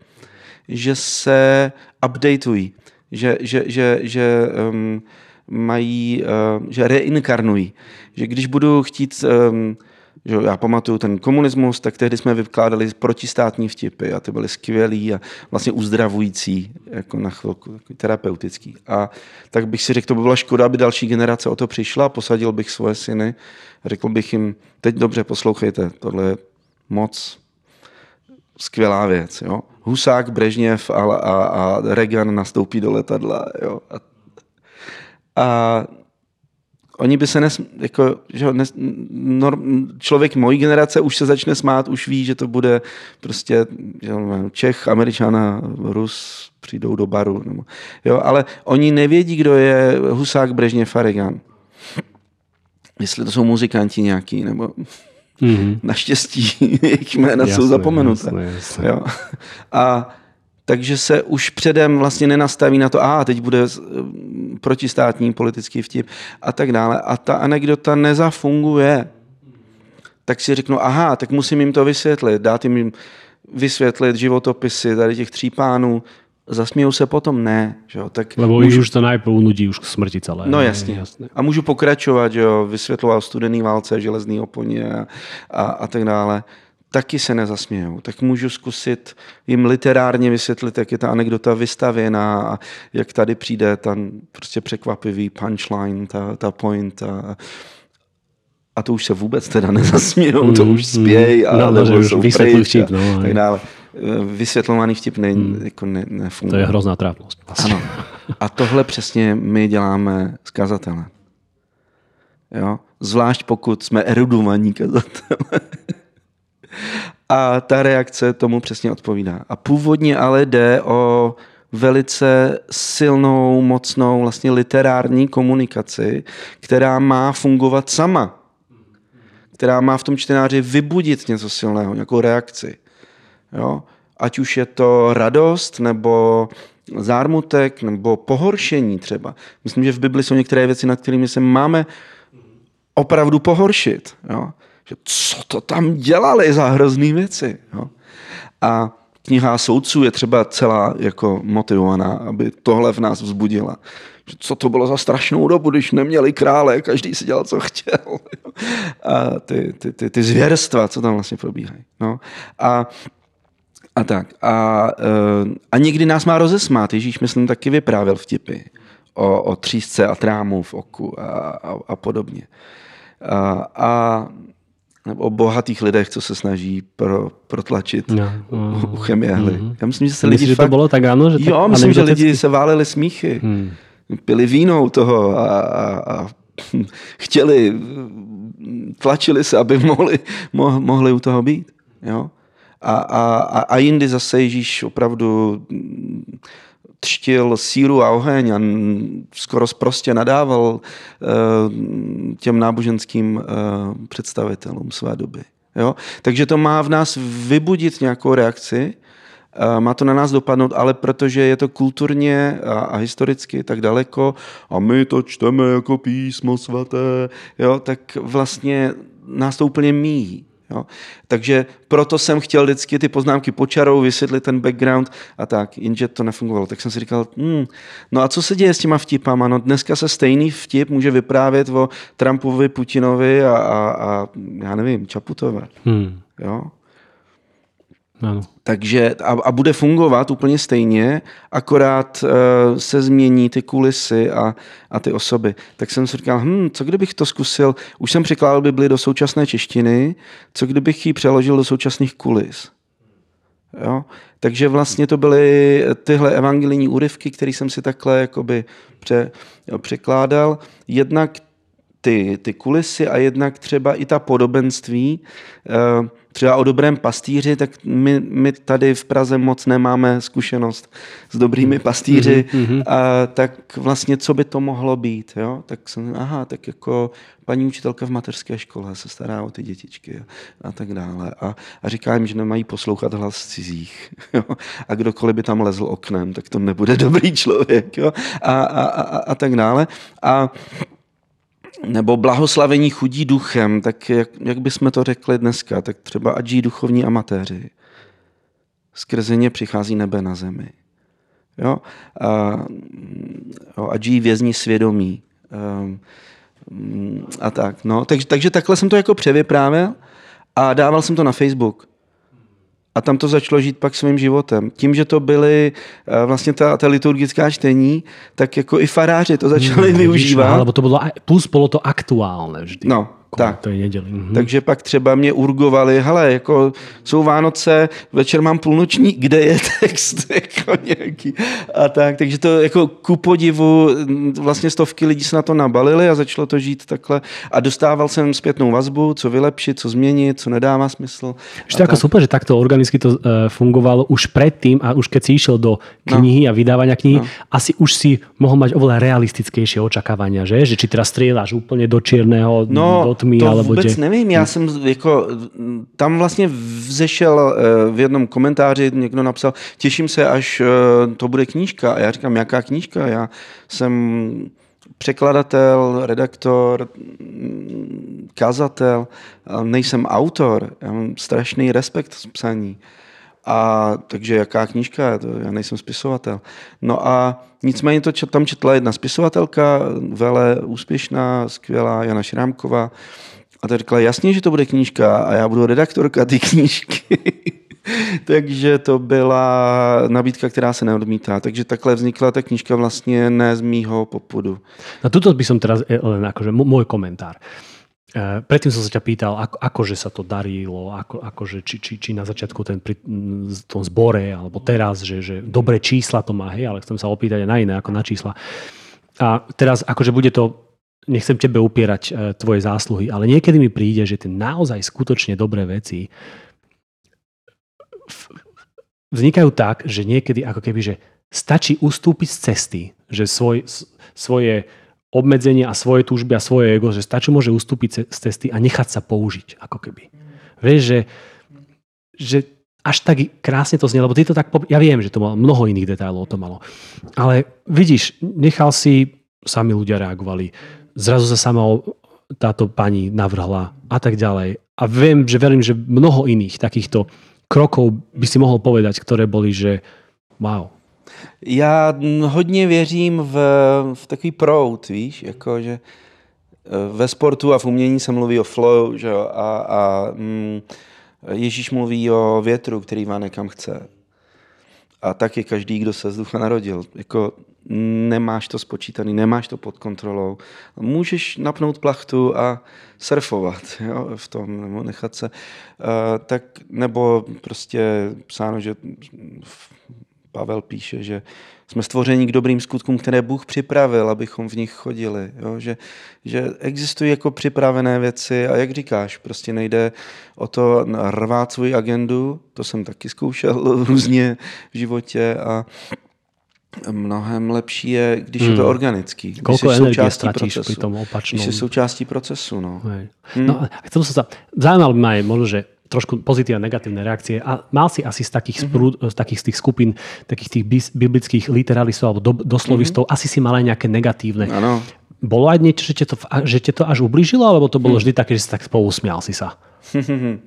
Že se updateují, že, že, že, že um, mají, eh, že reinkarnují. Že když budu chtít ehm, že já pamatuju ten komunismus, tak tehdy jsme vykládali protistátní vtipy a ty byly skvělý a vlastně uzdravující, jako na chvilku, terapeutický. A tak bych si řekl, to by byla škoda, aby další generace o to přišla, posadil bych svoje syny řekl bych jim, teď dobře poslouchejte, tohle je moc skvělá věc. Jo? Husák, Brežněv a, a, a Reagan nastoupí do letadla. Jo? A, a oni by se nes, jako, že nes, norm, člověk mojí generace už se začne smát, už ví, že to bude prostě že, Čech, Američana, Rus přijdou do baru. Nebo, jo, ale oni nevědí, kdo je Husák, Brežněv a Reagan. Jestli to jsou muzikanti nějaký, nebo Mm-hmm. Naštěstí jejich jména jasné, jsou zapomenuté. Jasné, jasné. Jo. A takže se už předem vlastně nenastaví na to, a teď bude protistátní politický vtip a tak dále. A ta anekdota nezafunguje. Tak si řeknu, aha, tak musím jim to vysvětlit, dát jim vysvětlit životopisy tady těch tří pánů, zasmějou se potom, ne. Že jo? Tak Lebo můžu... už to najprv nudí už k smrti celé. No jasně. jasně. A můžu pokračovat, že jo, vysvětloval studený válce, železný oponě a, a, a tak dále. Taky se nezasmějou. Tak můžu zkusit jim literárně vysvětlit, jak je ta anekdota vystavěná a jak tady přijde ten prostě překvapivý punchline, ta, ta point a, a to už se vůbec teda nezasmějou, mm, to už spějí a no, nebo už pryč vtip, no, tak dále vysvětlovaný vtip ne, hmm. jako ne, nefunguje. To je hrozná trápnost. Ano. A tohle přesně my děláme s kazatelem. Jo? Zvlášť pokud jsme erudovaní kazatele. A ta reakce tomu přesně odpovídá. A původně ale jde o velice silnou, mocnou, vlastně literární komunikaci, která má fungovat sama. Která má v tom čtenáři vybudit něco silného, nějakou reakci. Jo? Ať už je to radost, nebo zármutek, nebo pohoršení třeba. Myslím, že v Bibli jsou některé věci, nad kterými se máme opravdu pohoršit. Jo? Že co to tam dělali za hrozný věci. Jo? A kniha soudců je třeba celá jako motivovaná, aby tohle v nás vzbudila. Co to bylo za strašnou dobu, když neměli krále, každý si dělal, co chtěl. A ty, ty, ty, ty zvěrstva, co tam vlastně probíhají. No. A a tak. A, eh, a někdy nás má rozesmát. Ježíš, myslím, taky vyprávěl vtipy o, o třísce a trámu v oku a, a, a podobně. A, a nebo o bohatých lidech, co se snaží pro, protlačit no, no, uchem jehly. Mm-hmm. Já myslím, že se lidi Myslíš, fakt... že to bylo tak ano? Že tak jo, myslím, že lidi se váleli smíchy. Hmm. Pili vínou toho a, a, a chtěli, tlačili se, aby mohli, mohli u toho být. Jo? A, a, a jindy zase Ježíš opravdu třtil síru a oheň a skoro prostě nadával eh, těm náboženským eh, představitelům své doby. Jo? Takže to má v nás vybudit nějakou reakci, má to na nás dopadnout, ale protože je to kulturně a, a historicky tak daleko a my to čteme jako písmo svaté, jo, tak vlastně nás to úplně míjí. Jo. Takže proto jsem chtěl vždycky ty poznámky počarou, vysvětlit ten background a tak, jenže to nefungovalo. Tak jsem si říkal, hmm, no a co se děje s těma vtipama? No dneska se stejný vtip může vyprávět o Trumpovi, Putinovi a, a, a já nevím, Čaputové. Hmm. Jo? Ano. Takže a, a bude fungovat úplně stejně, akorát uh, se změní ty kulisy a, a ty osoby. Tak jsem si říkal, hm, co kdybych to zkusil, už jsem překládal Bibli do současné češtiny, co kdybych ji přeložil do současných kulis. Jo? Takže vlastně to byly tyhle evangelijní úryvky, které jsem si takhle jakoby pře, jo, překládal. Jednak ty, ty kulisy a jednak třeba i ta podobenství. Uh, třeba o dobrém pastýři, tak my, my tady v Praze moc nemáme zkušenost s dobrými pastýři, mm-hmm. a tak vlastně co by to mohlo být, jo? Tak jsem, aha, tak jako paní učitelka v mateřské škole se stará o ty dětičky a, a tak dále. A, a říká jim, že nemají poslouchat hlas cizích. Jo? A kdokoliv by tam lezl oknem, tak to nebude dobrý člověk. Jo? A, a, a, a tak dále. A nebo blahoslavení chudí duchem, tak jak, jak bychom to řekli dneska, tak třeba ať žijí duchovní amatéři. Skrze ně přichází nebe na zemi. Jo? A, jo, ať žijí vězni svědomí. A, a tak. No. Takže, takže takhle jsem to jako převyprávěl. A dával jsem to na Facebook. A tam to začalo žít pak svým životem. Tím, že to byly uh, vlastně ta, ta liturgická čtení, tak jako i faráři to začali hmm, využívat. Alebo to bylo, plus bylo to aktuálne vždy. No, tak. To je neděli. Mhm. Takže pak třeba mě urgovali, hele, jako jsou Vánoce, večer mám půlnoční, kde je text jako nějaký. A tak, takže to jako ku podivu vlastně stovky lidí se na to nabalili a začalo to žít takhle. A dostával jsem zpětnou vazbu, co vylepšit, co změnit, co nedává smysl. Že to je jako super, že takto organicky to uh, fungovalo už předtím a už keď si išel do knihy no. a vydávania knihy, no. asi už si mohl mať oveľa realistickejšie očakávania, že? Že či teraz strieľaš úplne do čierneho, no, do tmy, to alebo vůbec tě... nevím, já jsem jako, tam vlastně vzešel eh, v jednom komentáři, někdo napsal, těším se, až eh, to bude knížka. A já říkám, jaká knížka? Já jsem překladatel, redaktor, kazatel, nejsem autor, já mám strašný respekt z psaní. A takže jaká knížka, to, já nejsem spisovatel. No a nicméně to tam četla jedna spisovatelka, vele úspěšná, skvělá, Jana Šrámková. A ta řekla, jasně, že to bude knížka a já budu redaktorka ty knížky. Takže to byla nabídka, která se neodmítá. Takže takhle vznikla ta knížka vlastně ne z mýho popudu. Na tuto by som teraz eh, len akože môj komentár. E, predtým som sa ťa pýtal, ako, akože sa to darilo, ako, akože, či, či, či na začiatku ten, pri tom zbore, alebo teraz, že, že dobré čísla to má, hej, ale chcem sa opýtať aj na iné, ako na čísla. A teraz akože bude to, nechcem tebe upierať e, tvoje zásluhy, ale niekedy mi príde, že tie naozaj skutočne dobré veci vznikajú tak, že niekedy ako keby, že stačí ustúpiť z cesty, že svoj, svoje obmedzenia a svoje túžby a svoje ego, že stačí môže ustúpiť z cesty a nechať sa použiť, ako keby. Vieš, že, že až tak krásne to znie, lebo ty to tak, ja viem, že to malo mnoho iných detailov to malo, ale vidíš, nechal si, sami ľudia reagovali, zrazu sa sama táto pani navrhla a tak ďalej. A viem, že verím, že mnoho iných takýchto krokov by si mohol povedať, ktoré boli, že wow, já hodně věřím v, v takový prout, víš, jako že eh, ve sportu a v umění se mluví o flow, že jo, a, a mm, Ježíš mluví o větru, který má nekam chce. A tak je každý, kdo se z ducha narodil. Jako nemáš to spočítaný, nemáš to pod kontrolou. Můžeš napnout plachtu a surfovat jo, v tom, nebo nechat se. Uh, tak, nebo prostě psáno, že Pavel píše, že jsme stvoření k dobrým skutkům, které Bůh připravil, abychom v nich chodili. Jo? Že, že existují jako připravené věci a jak říkáš, prostě nejde o to rvát svou agendu, to jsem taky zkoušel různě v životě a mnohem lepší je, když hmm. je to hmm. organický. Když Koľko energie ztratíš procesu, pri tom opačnom? Když jsi součástí procesu. No. Hmm. no a chcel som sa, zaujímalo by ma aj možno, že trošku pozitívne negatívne reakcie. A mal si asi z takých, mm-hmm. z takých z tých skupín, takých tých biblických literalistov alebo do, doslovistov, mm-hmm. asi si mal aj nejaké negatívne. Ano. Bolo aj niečo, že te to, že te to až ublížilo, alebo to bolo hm. vždy také, že si tak pousmial si sa? uh,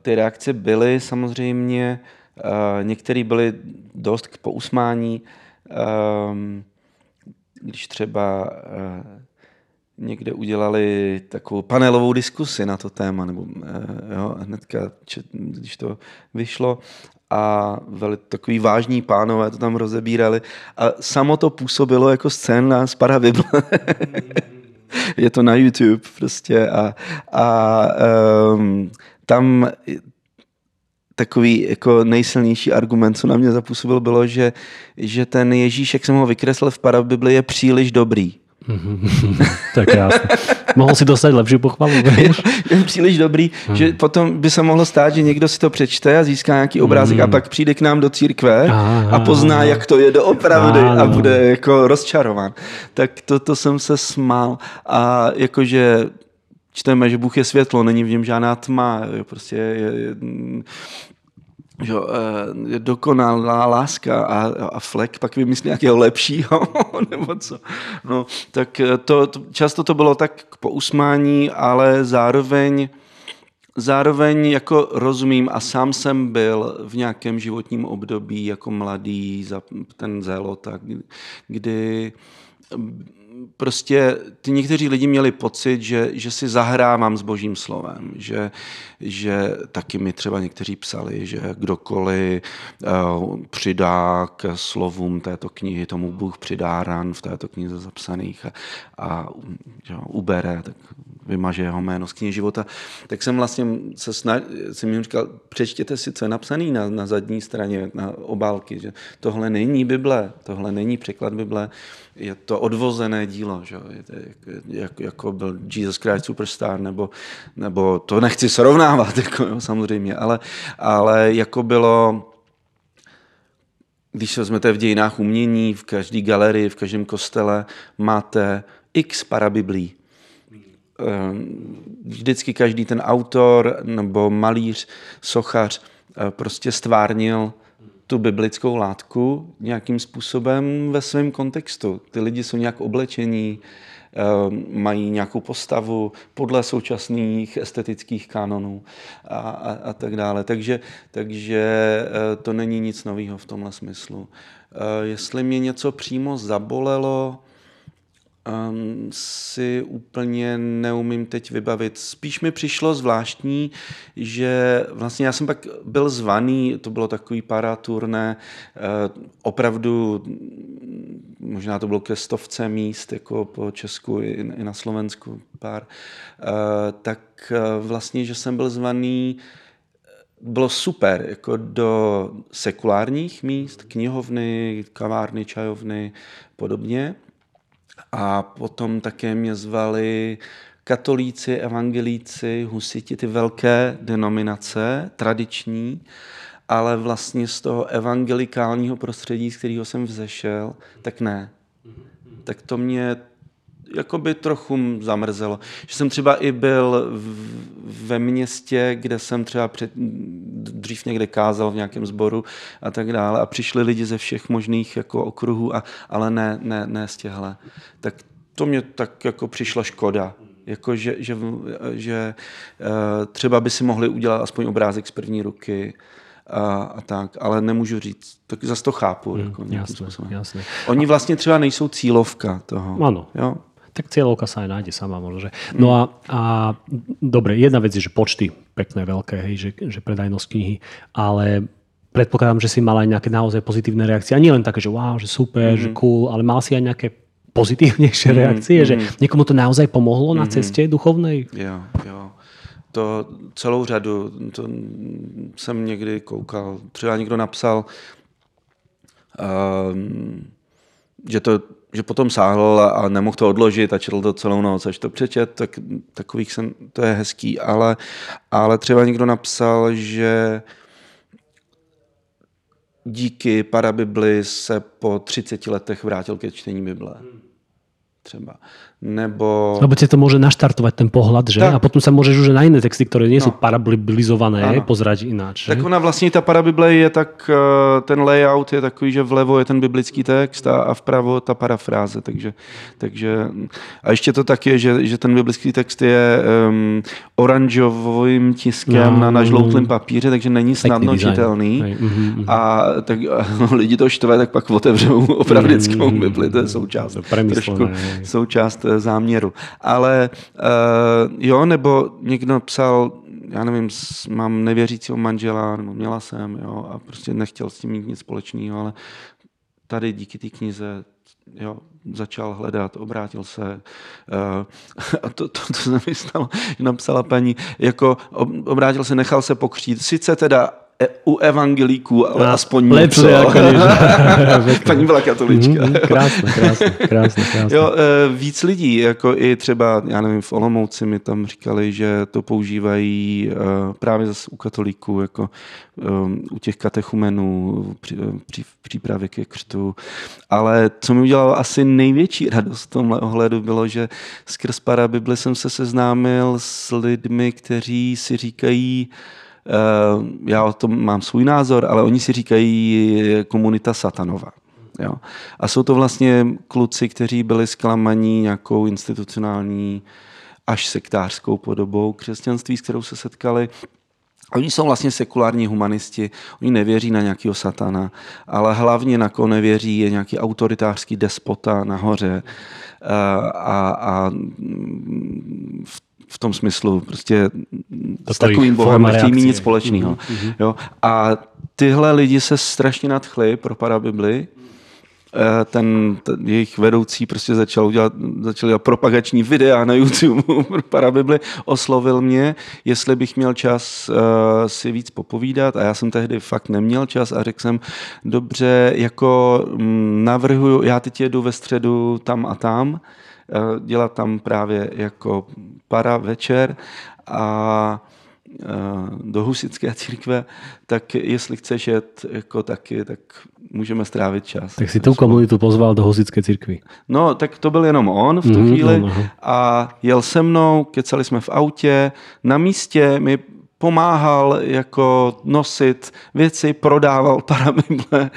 ty reakce byly samozřejmě, uh, některé byly dost k pousmání. Um, když třeba uh, udělali takovou panelovou diskusi na to téma, nebo eh, jo, hnedka, když to vyšlo a veli, takový vážní pánové to tam rozebírali a samo to působilo jako scéna z Parabible. Je to na YouTube prostě a, a um, tam takový jako nejsilnější argument, co na mě zapůsobil, bylo, že, že ten Ježíš, jak jsem ho vykreslil v Parabibli, je příliš dobrý. tak krásne. Mohl si dostať lepší pochvalu? Je, je příliš dobrý, hmm. že potom by se mohlo stát, že někdo si to přečte a získá nějaký obrázek hmm. a pak přijde k nám do církve a, a pozná, jak to je doopravdy a, a bude jako rozčarován. Tak to, to jsem se smál a jakože čteme, že Bůh je světlo, není v něm žádná tma, prostě je, je, že eh, je dokonalá láska a, a flek pak vymyslí nějakého lepšího, nebo co. No, tak eh, to, to, často to bylo tak k pousmání, ale zároveň zároveň jako rozumím a sám jsem byl v nějakém životním období jako mladý, za ten zelo, tak, kdy prostě ty někteří lidi měli pocit, že, že si zahrávám s božím slovem, že, že taky mi třeba někteří psali, že kdokoliv uh, přidá k slovům této knihy, tomu Bůh přidá ran v této knize zapsaných a, a že, ubere, tak vymaže jeho jméno z knihy života, tak jsem vlastně se snad, jsem jim říkal, přečtěte si, co je napsané na, na zadní straně, na obálky, že tohle není Bible, tohle není překlad Bible, je to odvozené dílo, že? Jak, jako byl Jesus Christ Superstar, nebo, nebo to nechci srovnávat, jako, jo, samozřejmě, ale, ale jako bylo, když se vezmete v dějinách umění, v každé galerii, v každém kostele máte x parabiblí. Ehm, vždycky každý ten autor nebo malíř, sochař eh, prostě stvárnil tu biblickou látku nějakým způsobem ve svém kontextu. Ty lidi jsou nějak oblečení, ehm, mají nějakou postavu podle současných estetických kanonů a, a, a tak dále. Takže, takže eh, to není nic nového v tomhle smyslu. Eh, jestli mě něco přímo zabolelo, um, si úplně neumím teď vybavit. Spíš mi přišlo zvláštní, že vlastně já jsem pak byl zvaný, to bylo takový paraturné, uh, opravdu možná to bylo ke stovce míst, jako po Česku i, i na Slovensku pár, uh, tak uh, vlastně, že jsem byl zvaný bylo super, jako do sekulárních míst, knihovny, kavárny, čajovny, podobně. A potom také mě zvali katolíci, evangelíci, husiti, ty velké denominace, tradiční, ale vlastně z toho evangelikálního prostředí, z kterého jsem vzešel, tak ne. Tak to mě jako by trochu zamrzelo. Že jsem třeba i byl v, ve městě, kde jsem třeba před, dřív někde kázal v nějakém sboru a tak dále a přišli lidi ze všech možných jako okruhů, a, ale ne, ne, ne z těhle. Tak to mě tak jako přišla škoda. Jako, že, že, že eh, třeba by si mohli udělat aspoň obrázek z první ruky, a, a tak, ale nemůžu říct, tak zase to chápu. Hmm, jako jasné, jasné. Oni vlastně třeba nejsou cílovka toho. Ano. Jo? Tak cieľovka sa aj nájde sama možno. Že... No a, a dobre, jedna vec je, že počty pekné, veľké, hej, že, že predajnosť knihy, ale predpokladám, že si mal aj nejaké naozaj pozitívne reakcie. A nie len také, že wow, že super, mm-hmm. že mhm. cool, ale mal si aj nejaké pozitívnejšie mm-hmm. reakcie, že mhm. niekomu to naozaj pomohlo mm-hmm. na mhm. ceste duchovnej? Jo, jo. To celou řadu, to jsem někdy koukal, třeba někdo napsal, um, že to že potom sáhl a nemohl to odložit a četl to celou noc, až to přečet, tak takových jsem, to je hezký, ale, ale třeba někdo napsal, že díky parabibli se po 30 letech vrátil ke čtení Bible. Třeba nebo... Lebo ti to môže naštartovať ten pohľad, že? Tak. A potom sa môžeš už na iné texty, ktoré nie no. sú parabolizované, ano. pozrať ináč. Tak ona vlastně ta parabible je tak, eh, ten layout je takový, že vlevo je ten biblický text a, a vpravo ta parafráze, takže, takže a ještě to tak je, že, že ten biblický text je um, oranžovým tiskem no, na, na žloutlém papíře, takže není snadno čitelný mm-hmm. a tak a lidi to štve, tak pak otevřou opravdickou mm-hmm. bibli, to je součást, to trošku, součást Eh, záměru. Ale uh, jo, nebo někdo psal, já nevím, mám nevěřícího manžela, nebo měla jsem, jo, a prostě nechtěl s tím mít nic společného, ale tady díky té knize jo, začal hledat, obrátil se. Uh, a to, to, to se mi stalo, napsala paní, jako obrátil se, nechal se pokřít. Sice teda u evangelíků, ale aspoň lepší jako Paní byla katolička. Mm, krásné, krásné, krásné, krásné. Jo, e, víc lidí, jako i třeba, já nevím, v Olomouci mi tam říkali, že to používají e, právě zase u katolíků, jako u těch katechumenů, při, při, přípravy ke křtu. Ale co mi udělalo asi největší radost v tomhle ohledu bylo, že skrz Parabibli jsem se seznámil s lidmi, kteří si říkají, Eh, já o tom mám svůj názor, ale oni si říkají komunita satanova. Jo. A jsou to vlastně kluci, kteří byli zklamaní nějakou institucionální až sektářskou podobou křesťanství, s kterou se setkali Oni jsou vlastně sekulární humanisti, oni nevěří na nějakého satana, ale hlavně na koho nevěří je nějaký autoritářský despota nahoře eh, a, a v, v tom smyslu prostě s takovým bohem nechtějí mít nic společného. Mm-hmm. Jo? A tyhle lidi se strašně nadchli pro parabibli Eh, ten, ten jejich vedoucí prostě začal dělat, začal dělat propagační videa na YouTube pro Parabibli, oslovil mě, jestli bych měl čas uh, si víc popovídat a já jsem tehdy fakt neměl čas a řekl jsem, dobře, jako mm, navrhuju, já teď jedu ve středu tam a tam, dělat tam právě jako para večer a do husické církve, tak jestli chceš jet jako taky, tak můžeme strávit čas. Tak si tu komunitu pozval do Hosické církvy. No, tak to byl jenom on v tu mm, chvíli no, no. a jel se mnou, kecali jsme v autě, na místě mi pomáhal jako nosit věci, prodával parabible eh,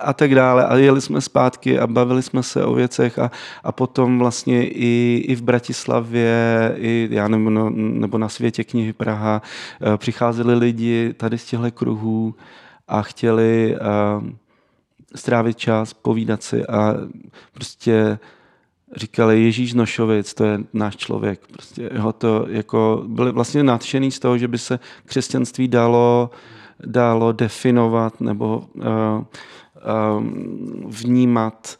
a tak dále. A jeli jsme zpátky a bavili jsme se o věcech a, a potom vlastně i, i v Bratislavě, i já nebo, no, nebo na světě knihy Praha eh, přicházeli lidi tady z těchto kruhů a chtěli uh, strávit čas, povídat si a prostě říkali Ježíš Nošovic, to je náš člověk. Prostě ho to jako byli vlastně nadšený z toho, že by se křesťanství dalo, dalo definovat nebo uh, um, vnímat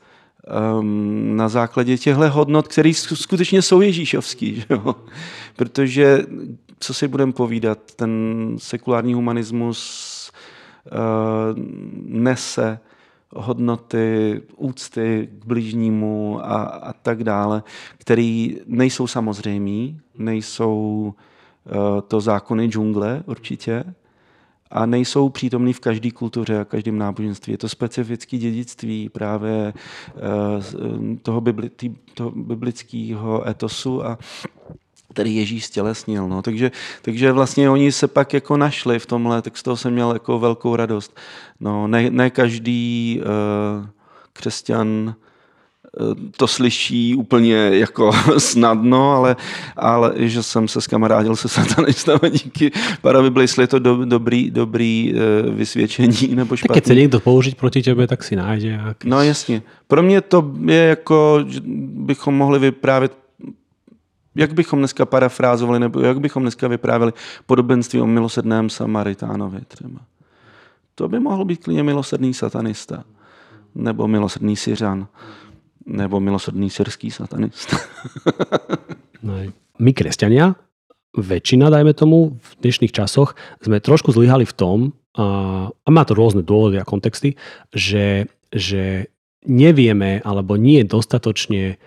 um, na základě těchto hodnot, které skutečně jsou ježíšovský. Že jo? Protože, co si budeme povídat, ten sekulární humanismus Eh, nese hodnoty úcty k bližnímu a, a tak dále, které nejsou samozřejmé, nejsou uh, to zákony džungle určitě a nejsou přítomný v každé kultuře a každém náboženství. Je to specifické dědictví právě uh, toho, bibli, toho biblického etosu a který Ježíš stělesnil. No. Takže, takže vlastně oni se pak jako našli v tomhle, tak z toho jsem měl jako velkou radost. No, ne, ne každý uh, křesťan uh, to slyší úplně jako snadno, ale, ale že jsem se skamarádil se satanistama díky parabibli, jestli je to do, dobrý, dobrý uh, vysvědčení nebo špatný. Tak keď se někdo použít proti tebe, tak si najde. Jak... No jasně. Pro mě to je jako, že bychom mohli vyprávět jak bychom dneska parafrázovali, nebo jak bychom dneska vyprávěli podobenství o milosedném Samaritánovi třeba. To by mohl být klidně milosrdný satanista, nebo milosrdný Syřan, nebo milosrdný syrský satanista. no, my, kresťania, väčšina, dajme tomu, v dnešných časoch, sme trošku zlyhali v tom, a, má to rôzne dôvody a kontexty, že, že nevieme alebo nie dostatočne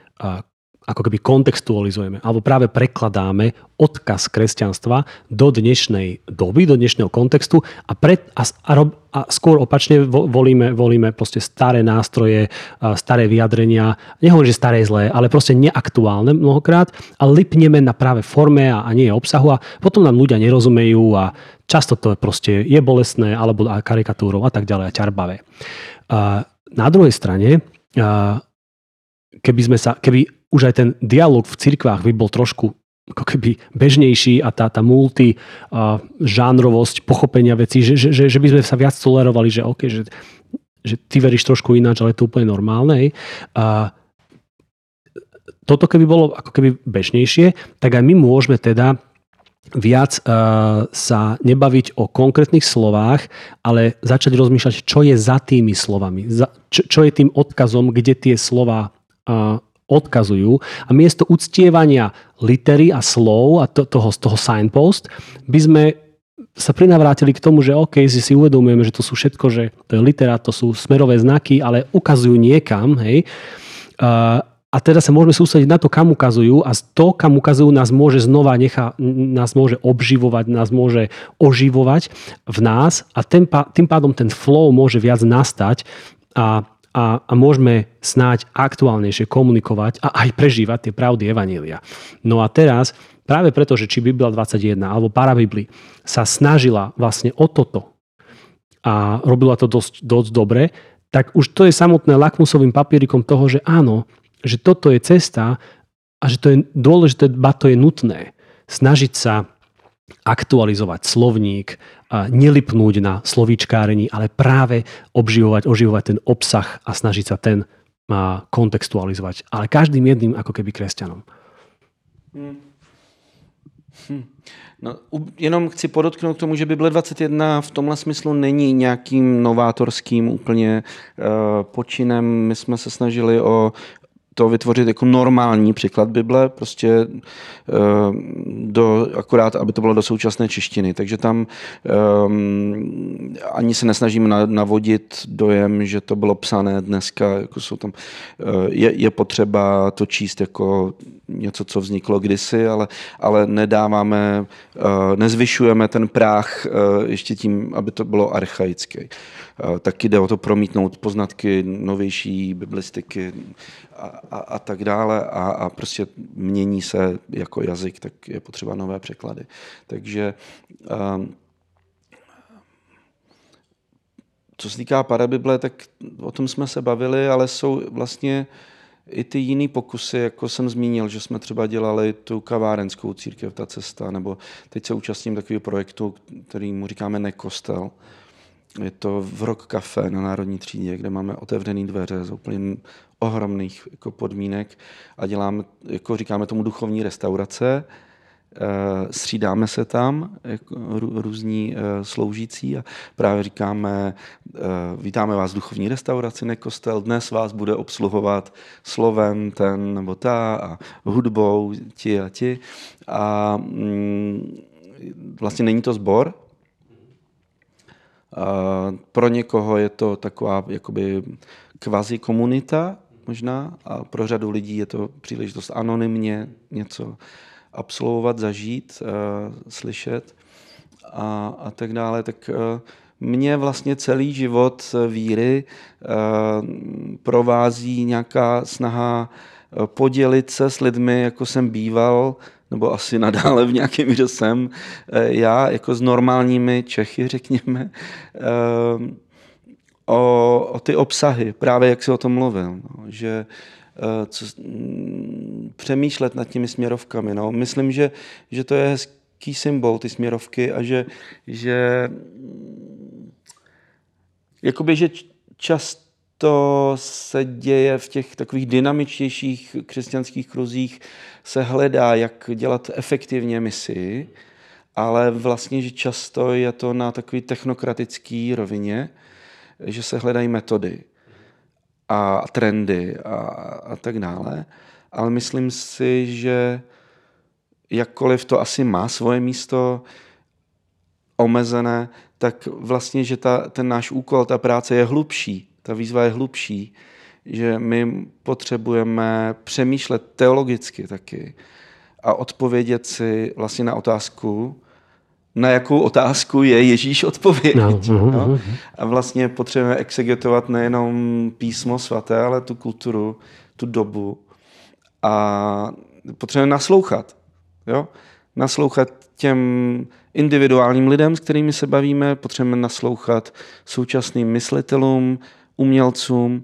ako keby kontextualizujeme alebo práve prekladáme odkaz kresťanstva do dnešnej doby, do dnešného kontextu a, pred, a, a, rob, a skôr opačne volíme, volíme proste staré nástroje, staré vyjadrenia, nehovorím, že staré zlé, ale proste neaktuálne mnohokrát a lipneme na práve forme a, a nie obsahu a potom nám ľudia nerozumejú a často to proste je bolestné alebo karikatúrou a tak ďalej a ťarbavé. A na druhej strane, keby sme sa, keby už aj ten dialog v cirkvách by bol trošku ako keby bežnejší a tá, tá multi uh, žánrovosť pochopenia vecí, že, že, že by sme sa viac tolerovali, že OK, že, že ty veríš trošku ináč, ale je to úplne normálne. A toto keby bolo ako keby bežnejšie, tak aj my môžeme teda viac uh, sa nebaviť o konkrétnych slovách, ale začať rozmýšľať, čo je za tými slovami, za, čo, čo je tým odkazom, kde tie slova uh, odkazujú a miesto uctievania litery a slov a to, toho, toho signpost by sme sa prinavrátili k tomu, že OK, si si uvedomujeme, že to sú všetko, že to je litera, to sú smerové znaky, ale ukazujú niekam, hej. Uh, a teda sa môžeme sústrediť na to, kam ukazujú a to, kam ukazujú, nás môže znova nechá, nás môže obživovať, nás môže oživovať v nás a tým, pádom ten flow môže viac nastať a a, a môžeme snáď aktuálnejšie komunikovať a aj prežívať tie pravdy Evanília. No a teraz, práve preto, že či Biblia 21 alebo Parabibli sa snažila vlastne o toto a robila to dosť, dosť dobre, tak už to je samotné lakmusovým papierikom toho, že áno, že toto je cesta a že to je dôležité, ba to je nutné. Snažiť sa aktualizovať slovník, nelipnúť na slovíčkárení, ale práve obživovať, oživovať ten obsah a snažiť sa ten kontextualizovať. Ale každým jedným ako keby kresťanom. Hmm. Hm. No, jenom chci podotknout k tomu, že Bible 21 v tomhle smyslu není nějakým novátorským úplně uh, počinem. My jsme se snažili o to vytvořit jako normální překlad Bible, prostě eh, do, akorát, aby to bylo do současné češtiny. Takže tam um, ani se nesnažíme navodit dojem, že to bylo psané dneska, jako jsou tam, eh, je, je potřeba to číst jako něco, co vzniklo kdysi, ale, ale nedáváme, nezvyšujeme ten práh ještě tím, aby to bylo archaické. Taky jde o to promítnout poznatky novější biblistiky a, a, tak dále a, a prostě mění se jako jazyk, tak je potřeba nové překlady. Takže um, co se týká parabible, tak o tom jsme se bavili, ale jsou vlastně i ty jiné pokusy, jako jsem zmínil, že jsme třeba dělali tu kavárenskou církev, ta cesta, nebo teď se účastním takového projektu, který mu říkáme Nekostel, je to v Rock Café na Národní třídě, kde máme otevřené dveře z úplně ohromných jako podmínek a děláme, jako říkáme tomu duchovní restaurace, eh, střídáme se tam, jako různí eh, sloužící a právě říkáme, eh, vítáme vás v duchovní restauraci, ne kostel, dnes vás bude obsluhovat slovem ten nebo ta a hudbou ti a ti. A mm, vlastně není to sbor, pro někoho je to taková jakoby kvazi komunita možná a pro řadu lidí je to příležitost anonymně něco absolvovat, zažít, uh, slyšet a, a tak dále. Tak uh, mě vlastně celý život víry uh, provází nějaká snaha podělit se s lidmi, jako jsem býval, nebo asi nadále v nějakém míře jsem, eh, já jako s normálními Čechy, řekněme, eh, o, o ty obsahy, právě jak si o tom mluvil, no, že eh, co, mm, přemýšlet nad těmi směrovkami. No. Myslím, že, že to je hezký symbol, ty směrovky, a že, že jakoby, že často to se děje v těch takových dynamičtějších křesťanských kruzích, se hledá, jak dělat efektivně misi, ale vlastně, že často je to na takový technokratický rovině, že se hledají metody a trendy a, a tak dále. Ale myslím si, že jakkoliv to asi má svoje místo omezené, tak vlastně, že ta, ten náš úkol, ta práce je hlubší ta výzva je hlubší, že my potřebujeme přemýšlet teologicky taky a odpovědět si vlastně na otázku, na jakou otázku je Ježíš odpověď. No, no, no. A vlastně potřebujeme exegetovat nejenom písmo svaté, ale tu kulturu, tu dobu. A potřebujeme naslouchat. Jo? Naslouchat těm individuálním lidem, s kterými se bavíme, potřebujeme naslouchat současným myslitelům, umělcům.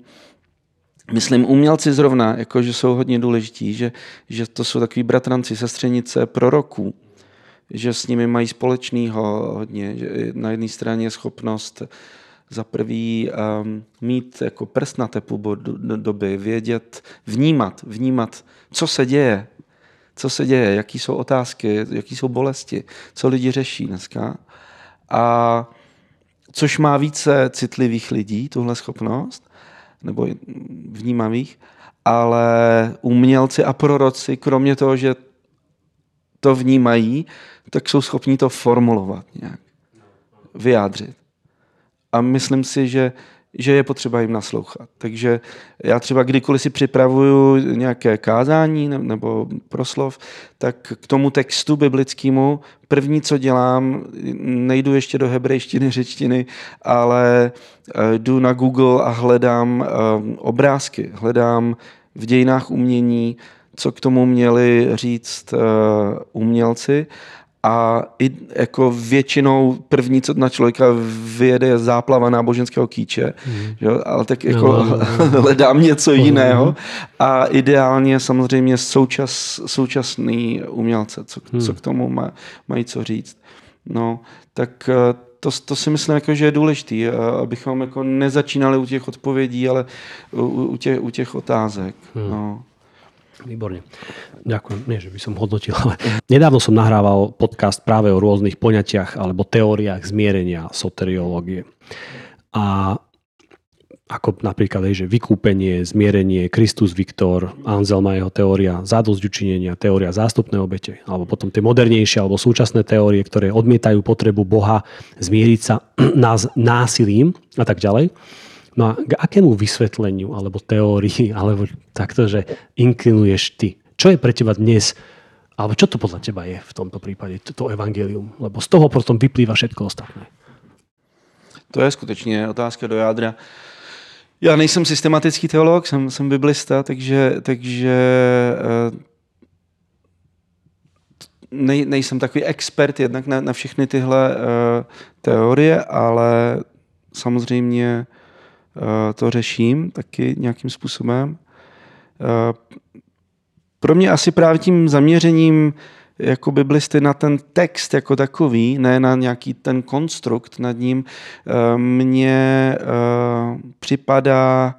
Myslím, umělci zrovna, jako, že jsou hodně důležití, že, že to jsou takový bratranci, sestřenice proroků, že s nimi mají společného hodně. Na jedné straně schopnost za prvý um, mít jako prst na tepu do, doby, vědět, vnímat, vnímat, co se děje, co se děje, jaký jsou otázky, jaký jsou bolesti, co lidi řeší dneska. A což má více citlivých lidí, tuhle schopnost, nebo vnímavých, ale umělci a proroci, kromě toho, že to vnímají, tak jsou schopni to formulovat nějak, vyjádřit. A myslím si, že že je potřeba jim naslouchat. Takže já třeba kdykoliv si připravuju nějaké kázání nebo proslov, tak k tomu textu biblickému první, co dělám, nejdu ještě do hebrejštiny, řečtiny, ale eh, jdu na Google a hledám eh, obrázky, hledám v dějinách umění, co k tomu měli říct eh, umělci a i jako většinou první, co na člověka vyjede, je záplava náboženského kýče, mm. jo? ale tak jako no, no, no. no. hledám něco mm. jiného a ideálně samozřejmě součas, současný umělce, co, mm. co k tomu má, mají co říct. No, tak eh, to, to si myslím, jako, že je důležité, eh, abychom jako nezačínali u těch odpovědí, ale u, u, těch, u těch otázek. Hmm. No. Výborne. Ďakujem. Nie, že by som hodnotil, ale nedávno som nahrával podcast práve o rôznych poňatiach alebo teóriách zmierenia soteriológie. A ako napríklad, že vykúpenie, zmierenie, Kristus Viktor, Anselma jeho teória zádosť učinenia, teória zástupnej obete, alebo potom tie modernejšie alebo súčasné teórie, ktoré odmietajú potrebu Boha zmieriť sa nás, násilím a tak ďalej. No a k akému vysvetleniu alebo teórii, alebo takto, že inklinuješ ty? Čo je pre teba dnes, alebo čo to podľa teba je v tomto prípade, to evangelium? Lebo z toho potom vyplýva všetko ostatné. To je skutečně otázka do jádra. Já nejsem systematický teolog, jsem, jsem biblista, takže, takže eh, nej, nejsem takový expert jednak na, na všechny tyhle uh, teorie, ale samozřejmě to řeším taky nějakým způsobem. Uh, pro mě asi právě tím zaměřením jako biblisty na ten text jako takový, ne na nějaký ten konstrukt nad ním, eh, mně eh, připadá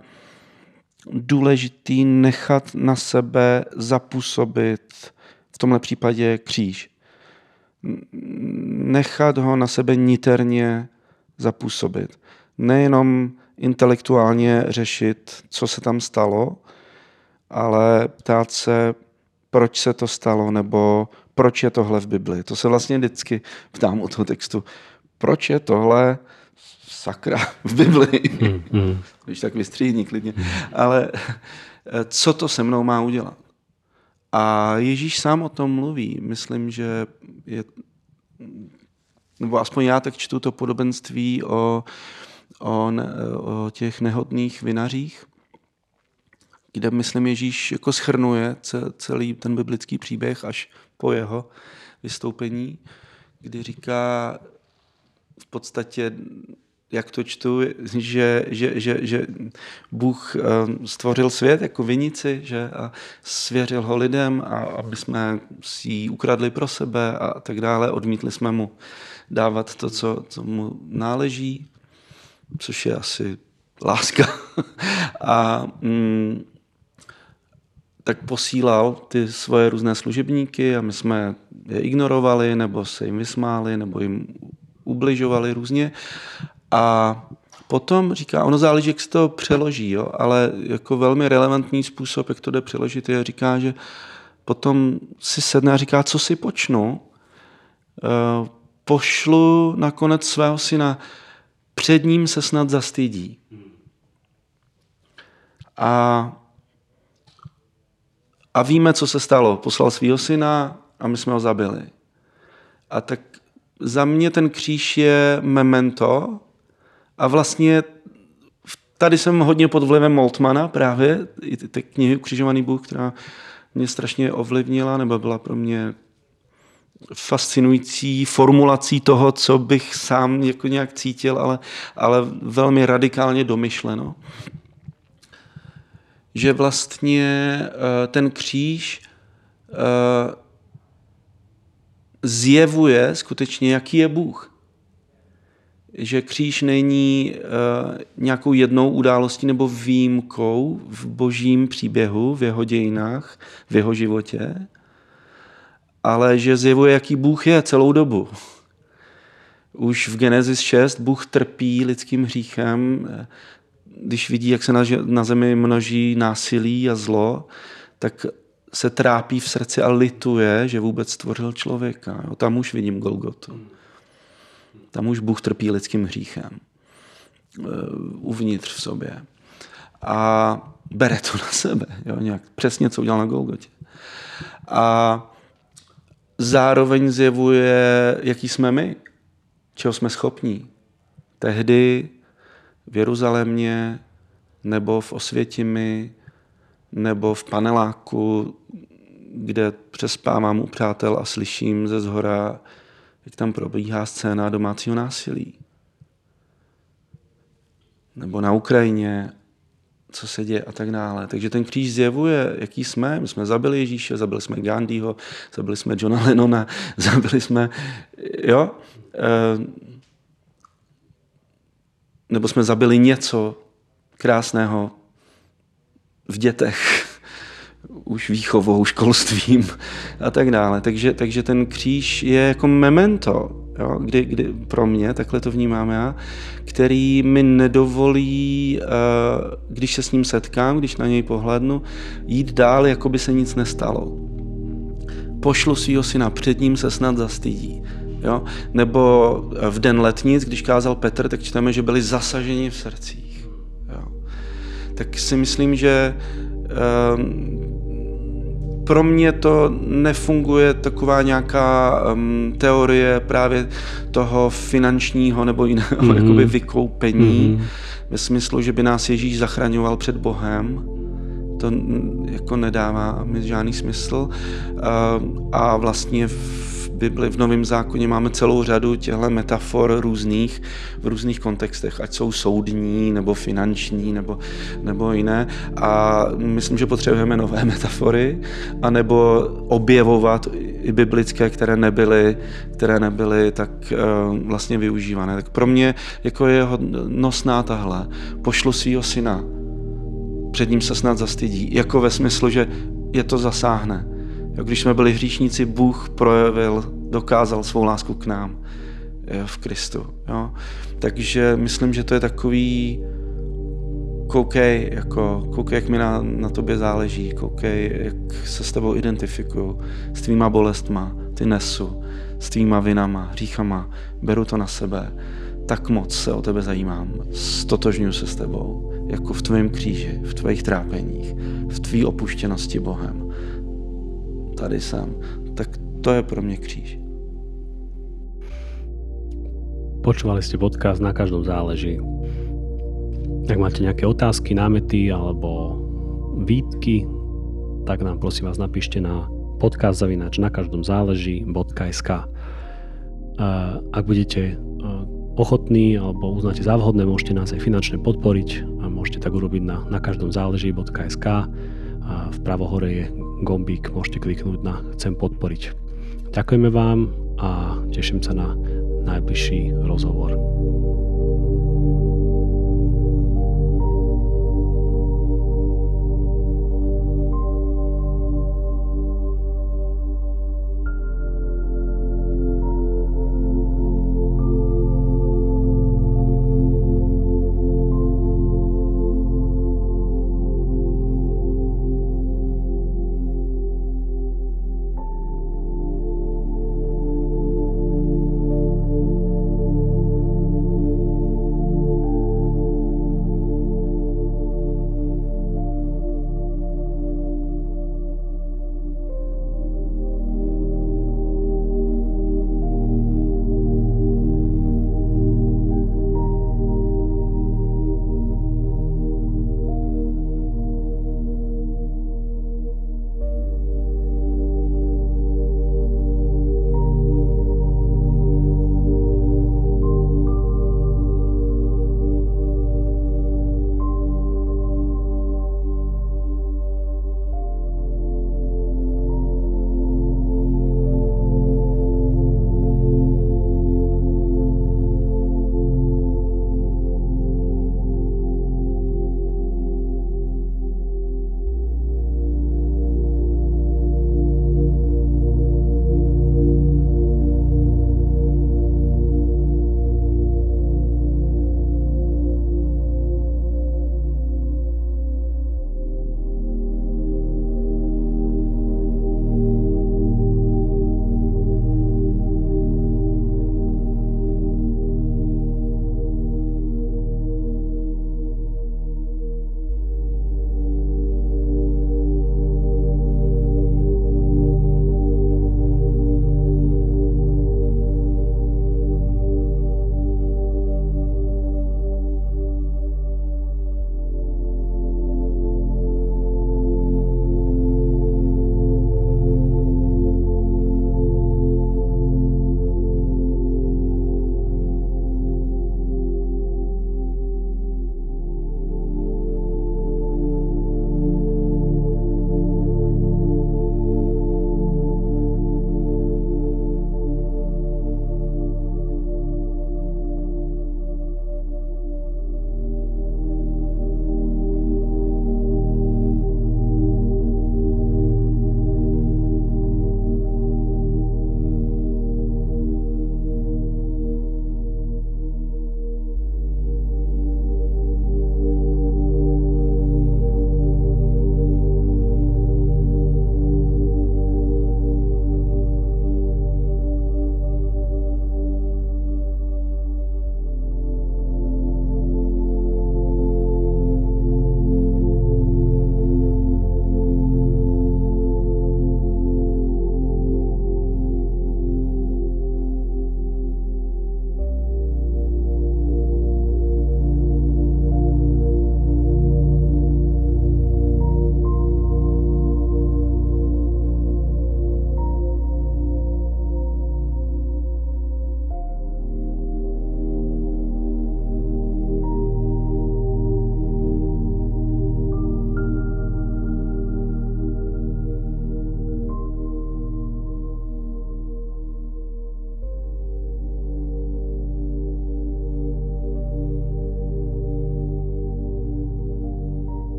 důležitý nechat na sebe zapůsobit v tomhle případě kříž. Nechat ho na sebe niterně zapůsobit. Nejenom intelektuálně řešit, co se tam stalo, ale ptát se, proč se to stalo, nebo proč je tohle v Bibli. To se vlastně vždycky ptám u toho textu. Proč je tohle sakra v Bibli? Hmm, hmm. Když tak vystříhní klidně. Ale eh, co to se mnou má udělat? A Ježíš sám o tom mluví. Myslím, že je, nebo aspoň já tak čtu to podobenství o, o, o těch nehodných vinařích, kde, myslím, Ježíš jako schrnuje celý ten biblický příběh až po jeho vystoupení, kdy říká v podstatě, jak to čtu, že, že, že, že Bůh eh, stvořil svět jako vinici že, a svěřil ho lidem, a aby jsme si ji ukradli pro sebe a tak dále. Odmítli jsme mu dávat to, co, co mu náleží, což je asi láska. a mm, tak posílal ty svoje různé služebníky a my jsme je ignorovali, nebo se jim vysmáli, nebo jim ubližovali různě. A potom říká, ono záleží, jak se to přeloží, jo, ale jako velmi relevantní způsob, jak to jde přeložit, je, říká, že potom si sedne a říká, co si počnu, eh, pošlu nakonec svého syna, před ním se snad zastydí. A a víme, co se stalo. Poslal svého syna a my jsme ho zabili. A tak za mě ten kříž je memento a vlastně tady jsem hodně pod vlivem Moltmana právě, i té knihy Ukřižovaný Bůh, která mě strašně ovlivnila, nebo byla pro mě fascinující formulací toho, co bych sám jako nějak cítil, ale, ale velmi radikálně domyšleno že vlastně eh, ten kříž eh, zjevuje skutečně, jaký je Bůh. Že kříž není eh, nějakou jednou událostí nebo výjimkou v božím příběhu, v jeho dějinách, v jeho životě, ale že zjevuje, jaký Bůh je celou dobu. Už v Genesis 6 Bůh trpí lidským hříchem, když vidí, jak se na, zemi množí násilí a zlo, tak se trápí v srdci a lituje, že vůbec stvořil člověka. Jo, tam už vidím Golgotu. Tam už Bůh trpí lidským hříchem. Eh, uvnitř v sobě. A bere to na sebe. Jo, nějak přesně, co udělal na Golgotě. A zároveň zjevuje, jaký jsme my, čeho jsme schopní. Tehdy v Jeruzalémě nebo v Osvětimi nebo v paneláku kde přespávám u přátel a slyším ze zhora, jak tam probíhá scéna domácího násilí. Nebo na Ukrajině, co se děje a tak dále. Takže ten kříž zjevuje, jaký jsme. My jsme zabili Ježíše, zabili jsme Gandhiho, zabili jsme Johna Lennona, zabili jsme, jo, e, nebo jsme zabili něco krásného v dětech, už výchovou, školstvím a tak dále. Takže, takže ten kříž je jako memento, jo, kdy, kdy pro mě, takhle to vnímám já, který mi nedovolí, eh, když se s ním setkám, když na něj pohlednu, jít dál, jako by se nic nestalo. Pošlu svýho syna, před ním se snad zastydí. Jo? Nebo v den letnic, když kázal Petr, tak čteme, že byli zasaženi v srdcích. Jo? Tak si myslím, že um, pro mě to nefunguje taková nějaká um, teorie právě toho finančního nebo jiného mm-hmm. jakoby vykoupení mm-hmm. ve smyslu, že by nás Ježíš zachraňoval před Bohem. To jako nedává mi žádný smysl. Uh, a vlastně v Bibli, v Novém zákoně máme celou řadu těchto metafor různých, v různých kontextech, ať jsou soudní, nebo finanční, nebo, nebo jiné. A myslím, že potřebujeme nové metafory, anebo objevovat i biblické, které nebyly, které nebyly tak uh, vlastně využívané. Tak pro mě jako je nosná tahle. Pošlu svýho syna, před ním se snad zastydí. Jako ve smyslu, že je to zasáhne když jsme byli hříšníci, Bůh projevil, dokázal svou lásku k nám v Kristu. Jo? Takže myslím, že to je takový koukej, jako, koukej, jak mi na, na tobě záleží, koukej, jak se s tebou identifikuju, s tvýma bolestma, ty nesu, s tvýma vinama, hříchama, beru to na sebe, tak moc se o tebe zajímám, stotožňuji se s tebou, jako v tvém kříži, v tvých trápeních, v tvý opuštěnosti Bohem tady jsem, tak to je pro mě kříž. Počúvali ste podcast Na každom záleží. Ak máte nejaké otázky, námety alebo výtky, tak nám prosím vás napíšte na podcast na každom záleží.sk Ak budete ochotní alebo uznáte za vhodné, môžete nás aj finančne podporiť a môžete tak urobiť na, na každom záleží.sk a vpravo hore je gombík, môžete kliknúť na Chcem podporiť. Ďakujeme vám a teším sa na najbližší rozhovor.